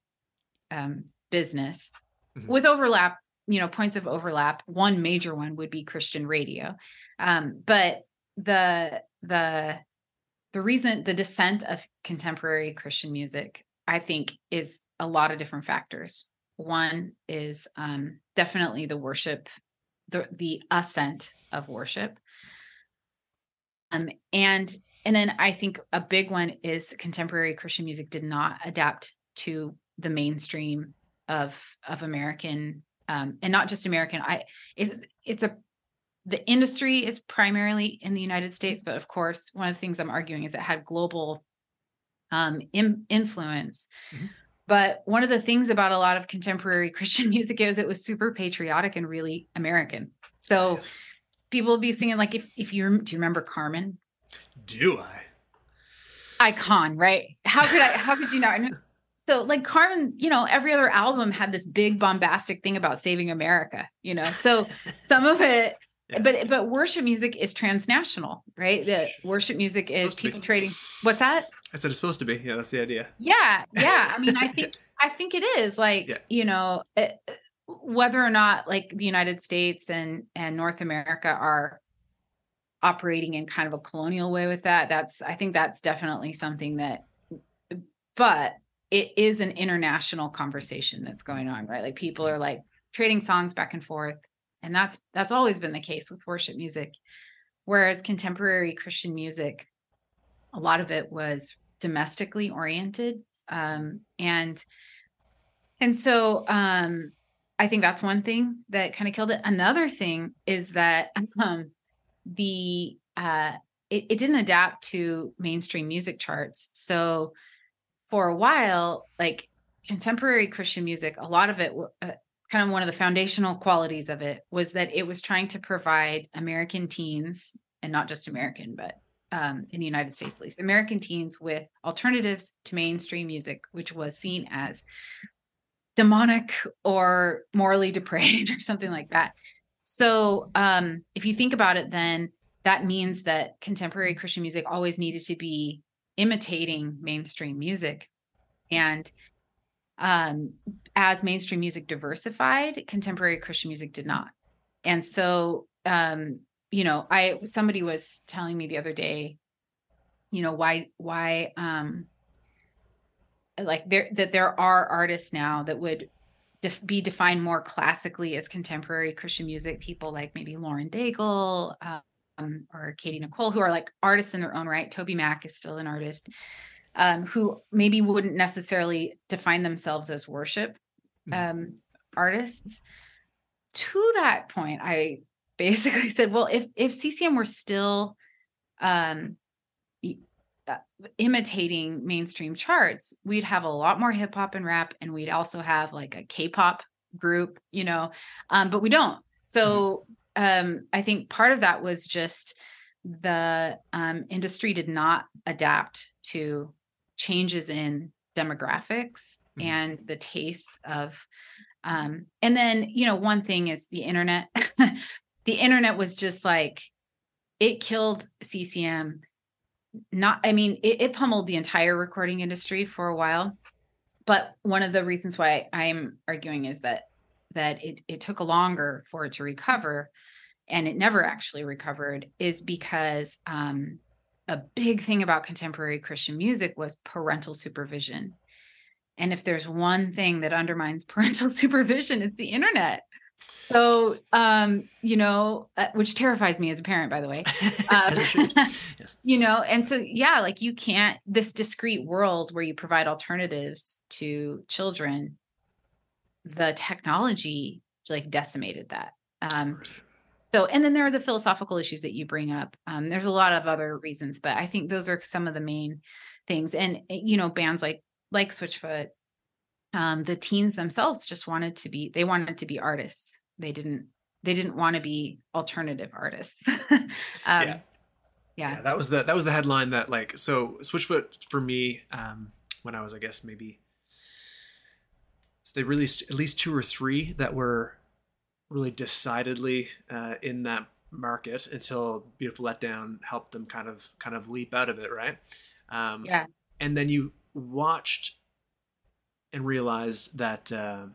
um, business mm-hmm. with overlap. You know, points of overlap. One major one would be Christian radio, um, but the the the reason the descent of contemporary Christian music, I think, is a lot of different factors. One is um, definitely the worship, the the ascent of worship, um, and and then I think a big one is contemporary Christian music did not adapt to the mainstream of of American um, and not just American. I it's it's a the industry is primarily in the United States, but of course, one of the things I'm arguing is it had global um, in, influence. Mm-hmm. But one of the things about a lot of contemporary Christian music is it was super patriotic and really American. So yes. people will be singing like if if you do you remember Carmen? Do I? Icon, right? How could I? How could you not? So, like Carmen, you know, every other album had this big bombastic thing about saving America. You know, so some of it, yeah. but but worship music is transnational, right? The worship music is people trading. What's that? I said it's supposed to be. Yeah, that's the idea. Yeah, yeah. I mean, I think I think it is like yeah. you know. It, whether or not like the United States and and North America are operating in kind of a colonial way with that that's i think that's definitely something that but it is an international conversation that's going on right? Like people are like trading songs back and forth and that's that's always been the case with worship music. Whereas contemporary christian music a lot of it was domestically oriented um, and and so um, i think that's one thing that kind of killed it. Another thing is that um, the uh, it, it didn't adapt to mainstream music charts. So for a while, like contemporary Christian music, a lot of it, uh, kind of one of the foundational qualities of it was that it was trying to provide American teens, and not just American, but um, in the United States at least, American teens with alternatives to mainstream music, which was seen as demonic or morally depraved or something like that. So um, if you think about it, then that means that contemporary Christian music always needed to be imitating mainstream music. And um, as mainstream music diversified, contemporary Christian music did not. And so, um, you know, I somebody was telling me the other day, you know, why why um like there that there are artists now that would def- be defined more classically as contemporary Christian music. People like maybe Lauren Daigle um, or Katy Nicole, who are like artists in their own right. TobyMac is still an artist um, who maybe wouldn't necessarily define themselves as worship mm-hmm. um, artists. To that point, I basically said, well, if if CCM were still um, imitating mainstream charts, we'd have a lot more hip hop and rap, and we'd also have like a K-pop group, you know, um, but we don't. So mm-hmm. um, I think part of that was just the um, industry did not adapt to changes in demographics mm-hmm. and the tastes of um, and then you know one thing is the internet the internet was just like it killed ccm not i mean it, it, pummeled the entire recording industry for a while but one of the reasons why i'm arguing is that that it, it took longer for it to recover and it never actually recovered is because um, a big thing about contemporary christian music was parental supervision And if there's one thing that undermines parental supervision, it's the internet. So, um, you know, uh, which terrifies me as a parent, by the way. Um, yes. You know, and so, yeah, like you can't, this discrete world where you provide alternatives to children, the technology like decimated that. Um, so, and then there are the philosophical issues that you bring up. Um, there's a lot of other reasons, but I think those are some of the main things. And, eh, you know, bands like, like Switchfoot, um, the teens themselves just wanted to be, they wanted to be artists they didn't they didn't want to be alternative artists. um, yeah. yeah. yeah. that was the that was the headline that like so Switchfoot for me um, when I was I guess maybe so they released at least two or three that were really decidedly uh, in that market until Beautiful Letdown helped them kind of kind of leap out of it, right? Um, yeah. And then you watched and realized that uh,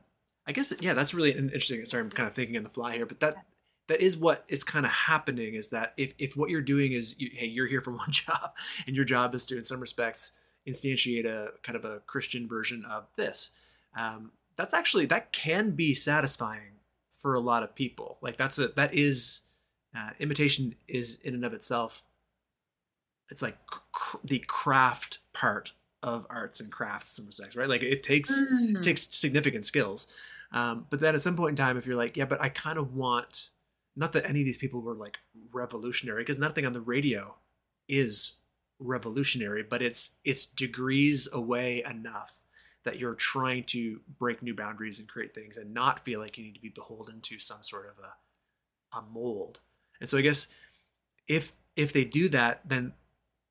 I guess yeah, that's really interesting. Sorry, I'm kind of thinking on the fly here, but that that is what is kind of happening. Is that if if what you're doing is you, hey, you're here for one job, and your job is to, in some respects, instantiate a kind of a Christian version of this. Um, that's actually that can be satisfying for a lot of people. Like that's a that is uh, imitation is in and of itself. It's like cr- the craft part of arts and crafts and respects, right? Like it takes mm. it takes significant skills. Um, but then at some point in time, if you're like, yeah, but I kind of want, not that any of these people were like revolutionary, because nothing on the radio is revolutionary, but it's it's degrees away enough that you're trying to break new boundaries and create things and not feel like you need to be beholden to some sort of a a mold. And so I guess if if they do that, then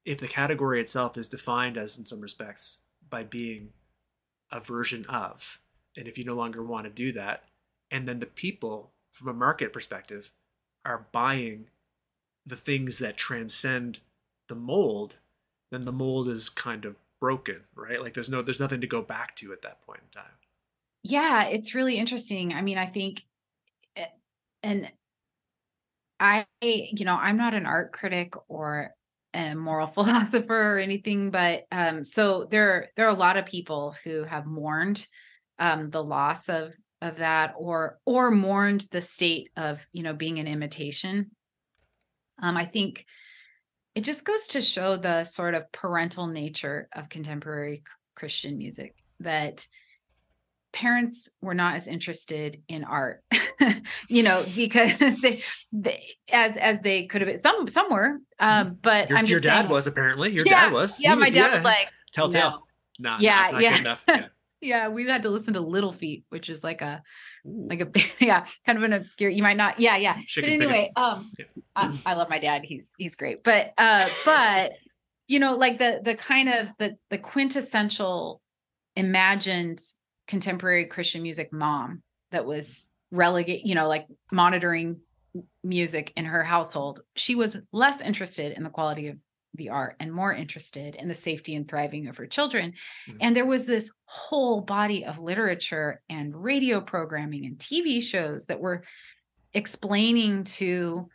if the category itself is defined as in some respects by being a version of and if you no longer want to do that and then the people from a market perspective are buying the things that transcend the mold then the mold is kind of broken right? Like there's no there's nothing to go back to at that point in time. Yeah it's really interesting. I mean i think eh, and i you know i'm not an art critic or a moral philosopher or anything but um so there there are a lot of people who have mourned um, the loss of of that or or mourned the state of you know being an imitation. Um, i think it just goes to show the sort of parental nature of contemporary christian music that parents were not as interested in art you know because they, they, as as they could have been some some were um but your, i'm just your dad saying, was apparently your yeah, dad was yeah my dad yeah. was like telltale no. Nah, yeah nah, yeah. yeah yeah we had to listen to Little Feat which is like a Ooh. like a yeah kind of an obscure you might not yeah yeah Chicken but anyway um yeah. I, I, love my dad he's he's great but uh but you know like the the kind of the the quintessential imagined contemporary christian music mom that was relegate you know like monitoring music in her household she was less interested in the quality of the art and more interested in the safety and thriving of her children. Mm-hmm. And there was this whole body of literature and radio programming and TV shows that were explaining to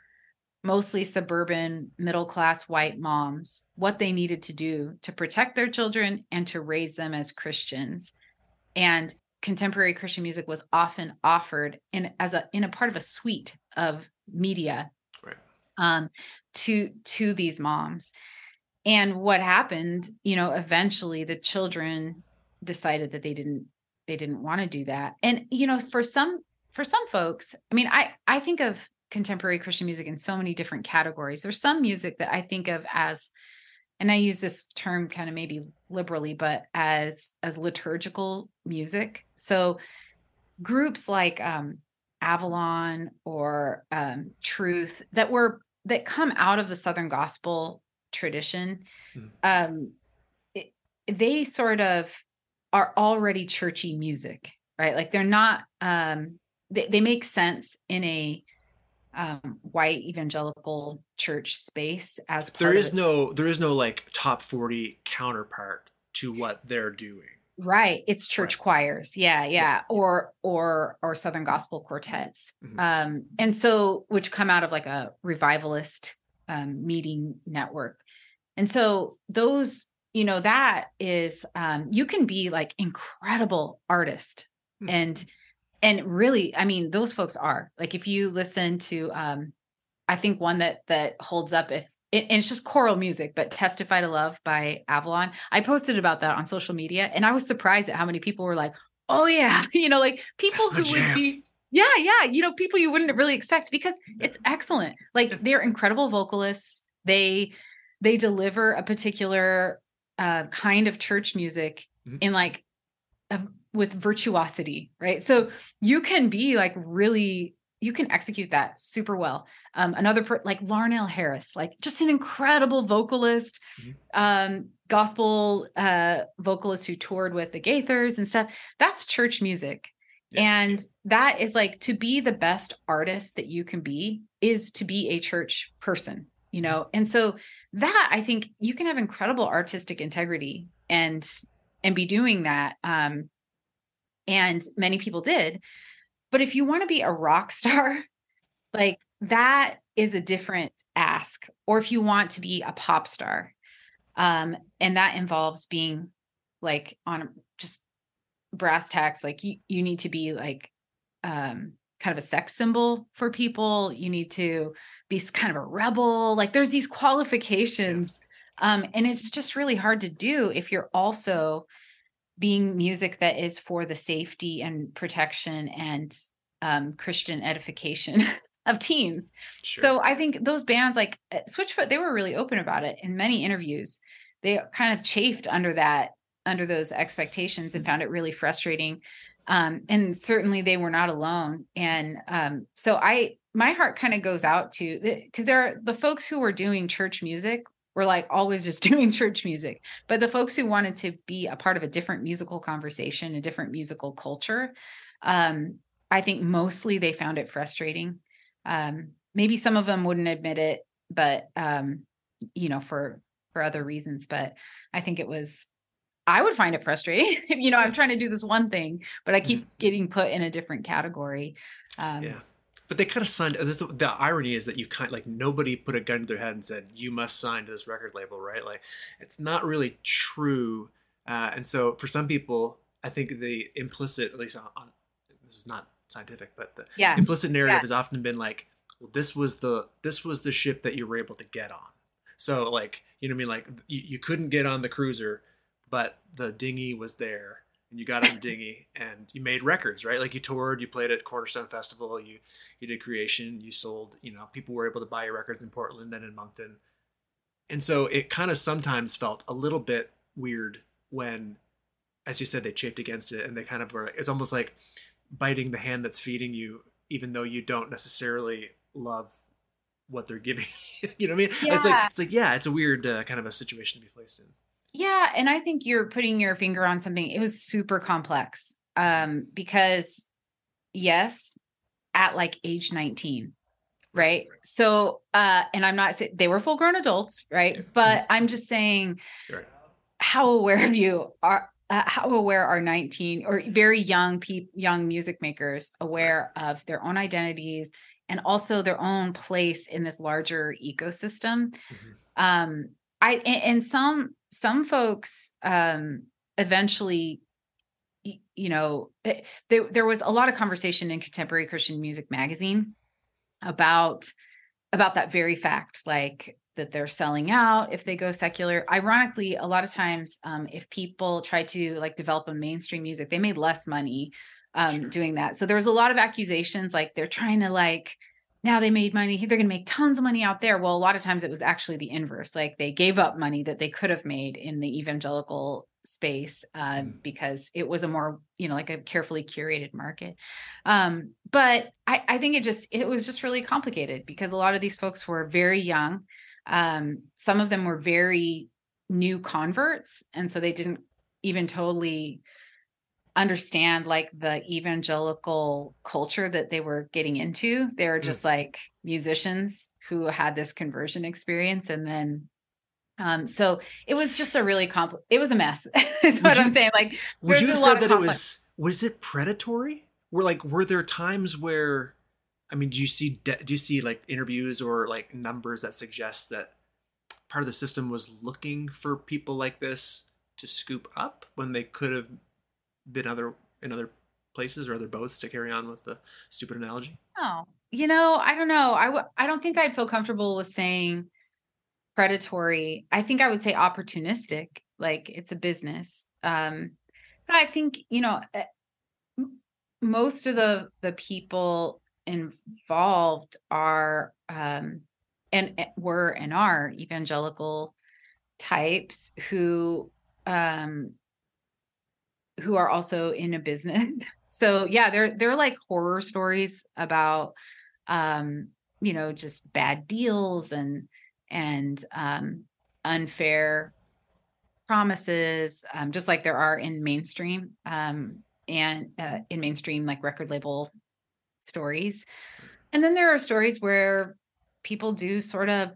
mostly suburban middle class white moms what they needed to do to protect their children and to raise them as Christians. And contemporary Christian music was often offered in as a in a part of a suite of media right. um, to to these moms. And what happened you know eventually the children decided that they didn't they didn't want to do that. And you know for some for some folks i mean i i think of contemporary christian music in so many different categories. There's some music that i think of as and i use this term kind of maybe liberally but as as liturgical music so groups like um avalon or um truth that were that come out of the Southern gospel tradition, mm. um, it, they sort of are already churchy music, right? Like they're not, um, they, they make sense in a um, white evangelical church space as there is no there is no like top 40 counterpart to what they're doing right it's church right. choirs yeah, yeah, yeah or or or southern gospel quartets mm-hmm. um and so which come out of like a revivalist um meeting network and so those you know that is um you can be like incredible artist hmm. and and really i mean those folks are like if you listen to um i think one that that holds up if it, and it's just choral music but testify to love by avalon i posted about that on social media and i was surprised at how many people were like oh yeah you know like people who jam. would be yeah yeah you know people you wouldn't really expect because it's excellent like they're incredible vocalists they they deliver a particular uh, kind of church music mm-hmm. in like a, with virtuosity right? So you can be like really you can execute that super well. Um, another per, like larnell harris like just an incredible vocalist mm-hmm. um, gospel uh, vocalist who toured with the gaithers and stuff. That's church music. Yeah. and that is like to be the best artist that you can be is to be a church person you know? And so that i think you can have incredible artistic integrity and and be doing that. Um and many people did but if you want to be a rock star like that is a different ask or if you want to be a pop star um and that involves being like on just brass tacks like you you need to be like um kind of a sex symbol for people. You need to be kind of a rebel. Like there's these qualifications. Um, and it's just really hard to do if you're also being music that is for the safety and protection and um, Christian edification of teens. Sure. So I think those bands like uh, Switchfoot, they were really open about it in many interviews. They kind of chafed under that, under those expectations and found it really frustrating um, and certainly they were not alone and um, so i my heart kind of goes out to because there are the folks who were doing church music were like always just doing church music but the folks who wanted to be a part of a different musical conversation a different musical culture um, i think mostly they found it frustrating um, maybe some of them wouldn't admit it but um, you know for for other reasons but i think it was I would find it frustrating. you know, I'm trying to do this one thing, but I keep mm-hmm. getting put in a different category. Um, yeah. But they kind of signed. This the irony is that you kind of, like nobody put a gun to their head and said you must sign to this record label, right? Like it's not really true. Uh, and so for some people, I think the implicit, at least on, on this is not scientific, but the yeah. implicit narrative yeah. has often been like, well, this was the this was the ship that you were able to get on. So like you know what I mean? Like you, you couldn't get on the cruiser but the dinghy was there and you got on dinghy and you made records, right? Like you toured, you played at Cornerstone Festival, you you did creation, you sold, you know, people were able to buy your records in Portland and in Moncton. And so it kind of sometimes felt a little bit weird when, as you said, they chafed against it and they kind of were, it's almost like biting the hand that's feeding you, even though you don't necessarily love what they're giving. you You know what I mean? Yeah. It's like, it's like, yeah, it's a weird uh, kind of a situation to be placed in. Yeah, and I think you're putting your finger on something. It was super complex. Um because yes, at like age 19, right? So uh and I'm not saying they were full grown adults, right? But I'm just saying right. how aware of you are uh, how aware are 19 or very young people young music makers aware of their own identities and also their own place in this larger ecosystem mm-hmm. um i and some some folks um, eventually you know eh, there, there was a lot of conversation in contemporary christian music magazine about about that very fact like that they're selling out if they go secular ironically a lot of times um, if people try to like develop a mainstream music they made less money um, sure. doing that so there was a lot of accusations like they're trying to like now they made money. They're going to make tons of money out there. Well a lot of times it was actually the inverse. Like they gave up money that they could have made in the evangelical space uh, mm. because it was a more you know like a carefully curated market. Um, but I, I think it just it was just really complicated because a lot of these folks were very young. Um, some of them were very new converts and so they didn't even totally understand like the evangelical culture that they were getting into. They were just mm. like musicians who had this conversion experience and then um so it was just a really compl it was a mess is what you, i'm saying like would you have said that it was was it predatory were like were there times where i mean do you see do you see like interviews or like numbers that suggest that part of the system was looking for people like this to scoop up when they could have been other in other places or other boats to carry on with the stupid analogy? Oh, you know, I don't know. I w- I don't think I'd feel comfortable with saying predatory. I think I would say opportunistic. Like it's a business. Um, but I think you know eh, most of the the people involved are um, and eh, were and are evangelical types who um, who are also in a business. So yeah, they're they're like horror stories about um, you know, just bad deals and and um unfair promises, um, just like there are in mainstream um and uh, in mainstream like record label stories. And then there are stories where people do sort of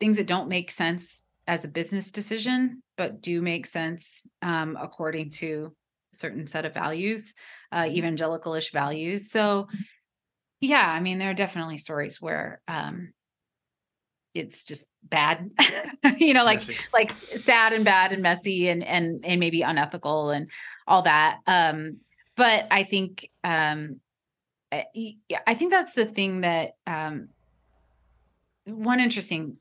things that don't make sense as a business decision, but do make sense um, according to a certain set of values, uh, mm-hmm. evangelicalish values. So, yeah, I mean, there are definitely stories where um, it's just bad, you know, it's like messy. like sad and bad and messy and and and maybe unethical and all that. Um, but I think um, eh, I think that's the thing that um, one interesting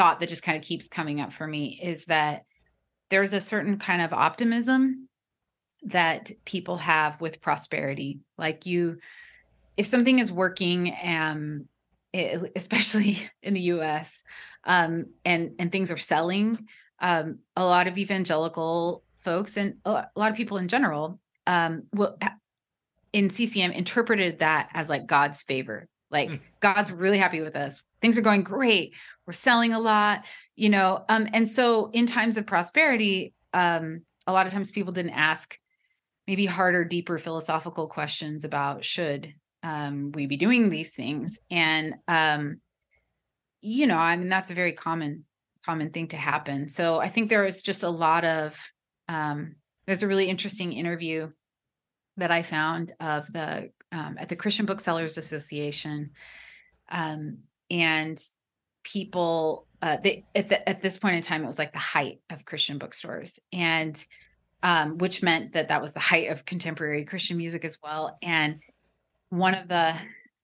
thought that just kind of keeps coming up for me is that there's a certain kind of optimism that people have with prosperity. Like you, if something is working, um, it, especially in the U.S., um, and and things are selling, um, a lot of evangelical folks and a lot of people in general um, will in CCM interpreted that as like God's favor. Like mm. God's really happy with us. Things are going great. We're selling a lot, you know. Um, and so in times of prosperity, um, a lot of times people didn't ask maybe harder, deeper philosophical questions about should um, we be doing these things. And um, you know, I mean that's a very common common thing to happen. So I think there is just a lot of um, there's a really interesting interview that I found of the um, at the Christian Booksellers Association, um, and people uh, they at the, at this point in time it was like the height of Christian bookstores, and um, which meant that that was the height of contemporary Christian music as well. And one of the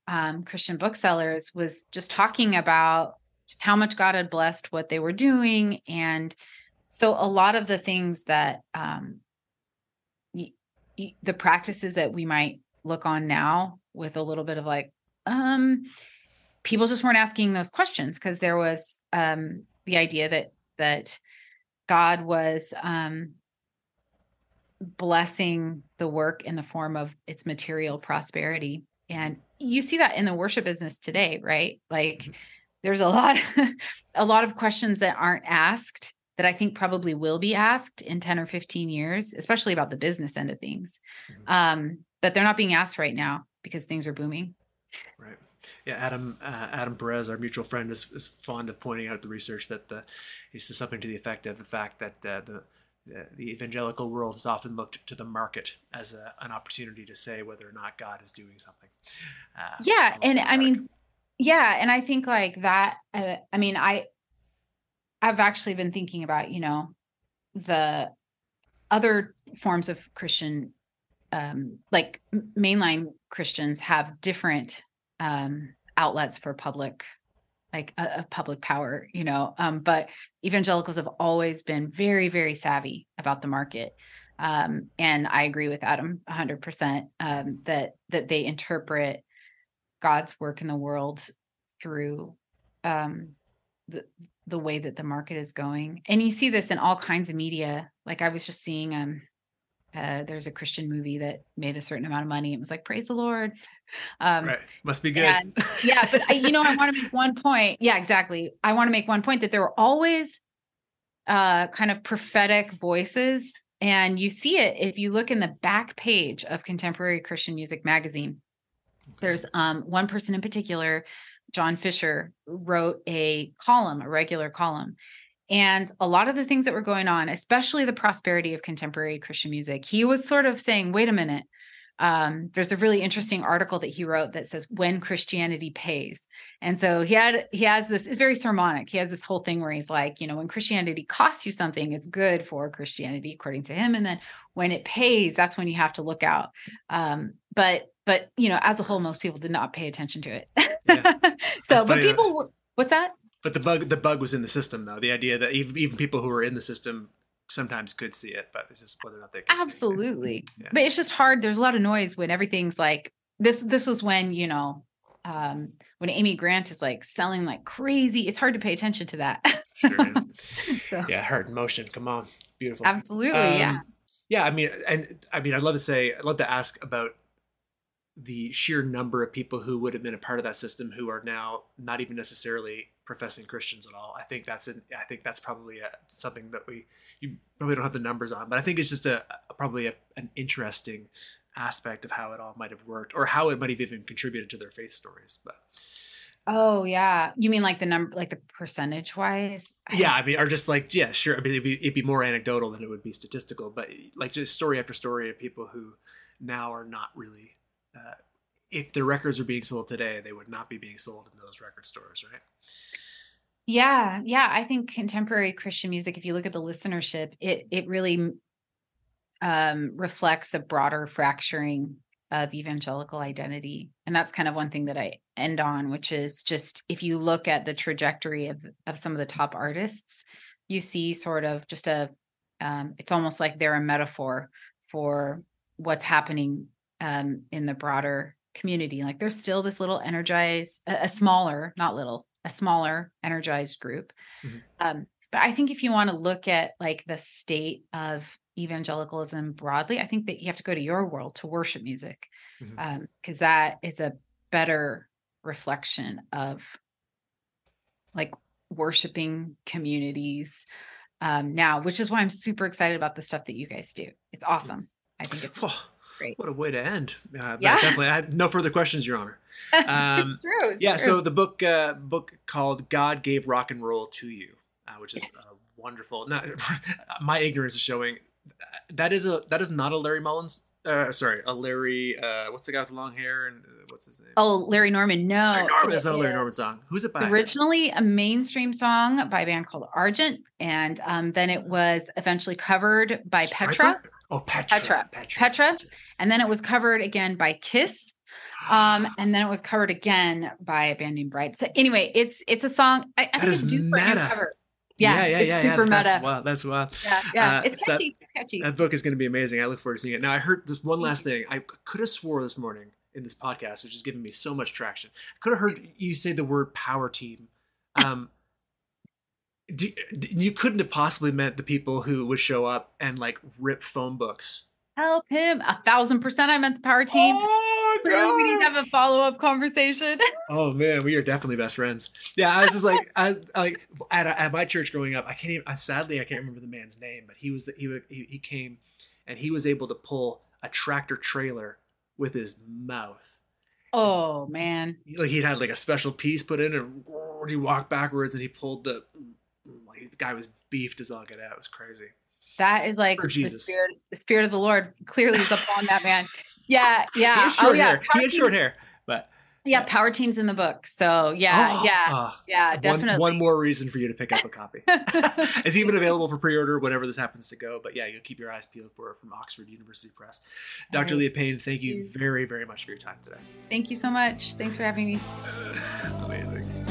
um, Christian booksellers was just talking about just how much God had blessed what they were doing, and so a lot of the things that um, the practices that we might look on now with a little bit of like um people just weren't asking those questions because there was um the idea that that god was um blessing the work in the form of its material prosperity and you see that in the worship business today right like mm-hmm. there's a lot a lot of questions that aren't asked that I think probably will be asked in 10 or 15 years, especially about the business end of things. Mm-hmm. Um, but they're not being asked right now because things are booming. Right. Yeah, Adam uh, Adam Perez, our mutual friend, is, is fond of pointing out the research that the, he says something to the effect of the fact that uh, the the evangelical world has often looked to the market as a, an opportunity to say whether or not God is doing something. Uh, yeah, and I mean, yeah, and I think like that. Uh, I mean, I I've actually been thinking about, you know, the other forms of Christian, um, like mainline Christians have different um, outlets for public, like a, public power, you know. Um, but evangelicals have always been very, very savvy about the market. Um, and I agree with Adam 100% um, that that they interpret God's work in the world through um, the the way that the market is going. And you see this in all kinds of media. Like I was just seeing um uh, there's a Christian movie that made a certain amount of money. It was like, praise the Lord. Um, right. Must be good. And, yeah. But I, you know, I want to make one point. Yeah, exactly. I want to make one point that there were always uh, kind of prophetic voices. And you see it if you look in the back page of Contemporary Christian Music Magazine. There's um, one person in particular John Fischer wrote a column, a regular column. And a lot of the things that were going on, especially the prosperity of contemporary Christian music, he was sort of saying, wait a minute, um, there's a really interesting article that he wrote that says when Christianity pays. And so he had he has this it's very sermonic. He has this whole thing where he's like, you know, when Christianity costs you something, it's good for Christianity according to him. And then when it pays, that's when you have to look out. Um, but but you know, as a whole, most people did not pay attention to it. Yeah. so, but people, were, what's that? But the bug the bug was in the system though. The idea that even, even people who were in the system sometimes could see it, but it's just whether or not they absolutely. Yeah. But it's just hard. There's a lot of noise when everything's like this. This was when you know um, when Amy Grant is like selling like crazy. It's hard to pay attention to that. sure, yeah. so. yeah, heart motion. Come on, beautiful. Absolutely, um, yeah. Yeah, I mean, and I mean, I'd love to say, I'd love to ask about the sheer number of people who would have been a part of that system who are now not even necessarily professing Christians at all. I think that's an, I think that's probably a, something that we you probably don't have the numbers on, but I think it's just a, a probably a, an interesting aspect of how it all might have worked or how it might have even contributed to their faith stories. But oh yeah, you mean like the number, like the percentage wise? Yeah, I mean, or just like yeah, sure. I mean, it'd be, it'd be more anecdotal than it would be statistical, but like just story after story of people who now are not really uh, if the records are being sold today, they would not be being sold in those record stores, right? Yeah, yeah. I think contemporary Christian music, if you look at the listenership, it it really um, reflects a broader fracturing of evangelical identity, and that's kind of one thing that I end on, which is just if you look at the trajectory of of some of the top artists, you see sort of just a um, it's almost like they're a metaphor for what's happening um, in the broader community. Like there's still this little energized, a, a smaller, not little, a smaller energized group. Mm-hmm. Um, but I think if you want to look at like the state of evangelicalism broadly, I think that you have to go to your world to worship music because mm-hmm. um, that is a better reflection of like worshiping communities um, now, which is why I'm super excited about the stuff that you guys do. It's awesome. I think it's oh, Great. What a way to end. Uh, yeah. Definitely. I have no further questions, Your Honor. Um, it's true. It's yeah. True. So the book, uh, book called "God Gave Rock and Roll to You," uh, which is yes. uh, wonderful. Now, my ignorance is showing. That is a that is not a Larry Mullins. Uh, sorry, a Larry. Uh, what's the guy with the long hair and uh, what's his name? Oh, Larry Norman. No, Larry Norman. Not a Larry Norman song. Who's it by? Originally a mainstream song by a band called Argent, and um, then it was eventually covered by Stryper? Petra. Oh, Petra. Petra. Petra. Petra. And then it was covered again by Kiss. Um, and then it was covered again by a band named Bright. So anyway, it's it's a song. I, I think it's due for cover. Yeah, yeah, yeah, it's yeah, super yeah. meta. That's wild. That's wild. Yeah, yeah. Uh, it's catchy. That, it's catchy. That book is going to be amazing. I look forward to seeing it. Now, I heard this one last thing. I could have swore this morning in this podcast, which is giving me so much traction. I could have heard you say the word power team. Um, do, you couldn't have possibly meant the people who would show up and like rip phone books. Help him a thousand percent. I meant the power team. Oh, Clearly, we need to have a follow up conversation. oh man, we are definitely best friends. Yeah, I was just like, I like at, at my church growing up. I can't even. I, sadly, I can't remember the man's name, but he was the, he, he he came and he was able to pull a tractor trailer with his mouth. Oh man! Like he had like a special piece put in, and he walked backwards, and he pulled the the guy was beefed as all get out. It was crazy. That is like the spirit, the spirit of the Lord clearly is upon that man. Yeah, yeah. oh yeah, he had short hair, but yeah, power teams in the book. So yeah, oh, yeah, oh, yeah, definitely. One, one, more reason for you to pick up a copy. it's even available for pre-order whenever this happens to go. But yeah, you'll keep your eyes peeled for it from Oxford University Press. Dr. Right. Leah Payne, thank you very, very much for your time today. Thank you so much. Thanks for having me. Amazing.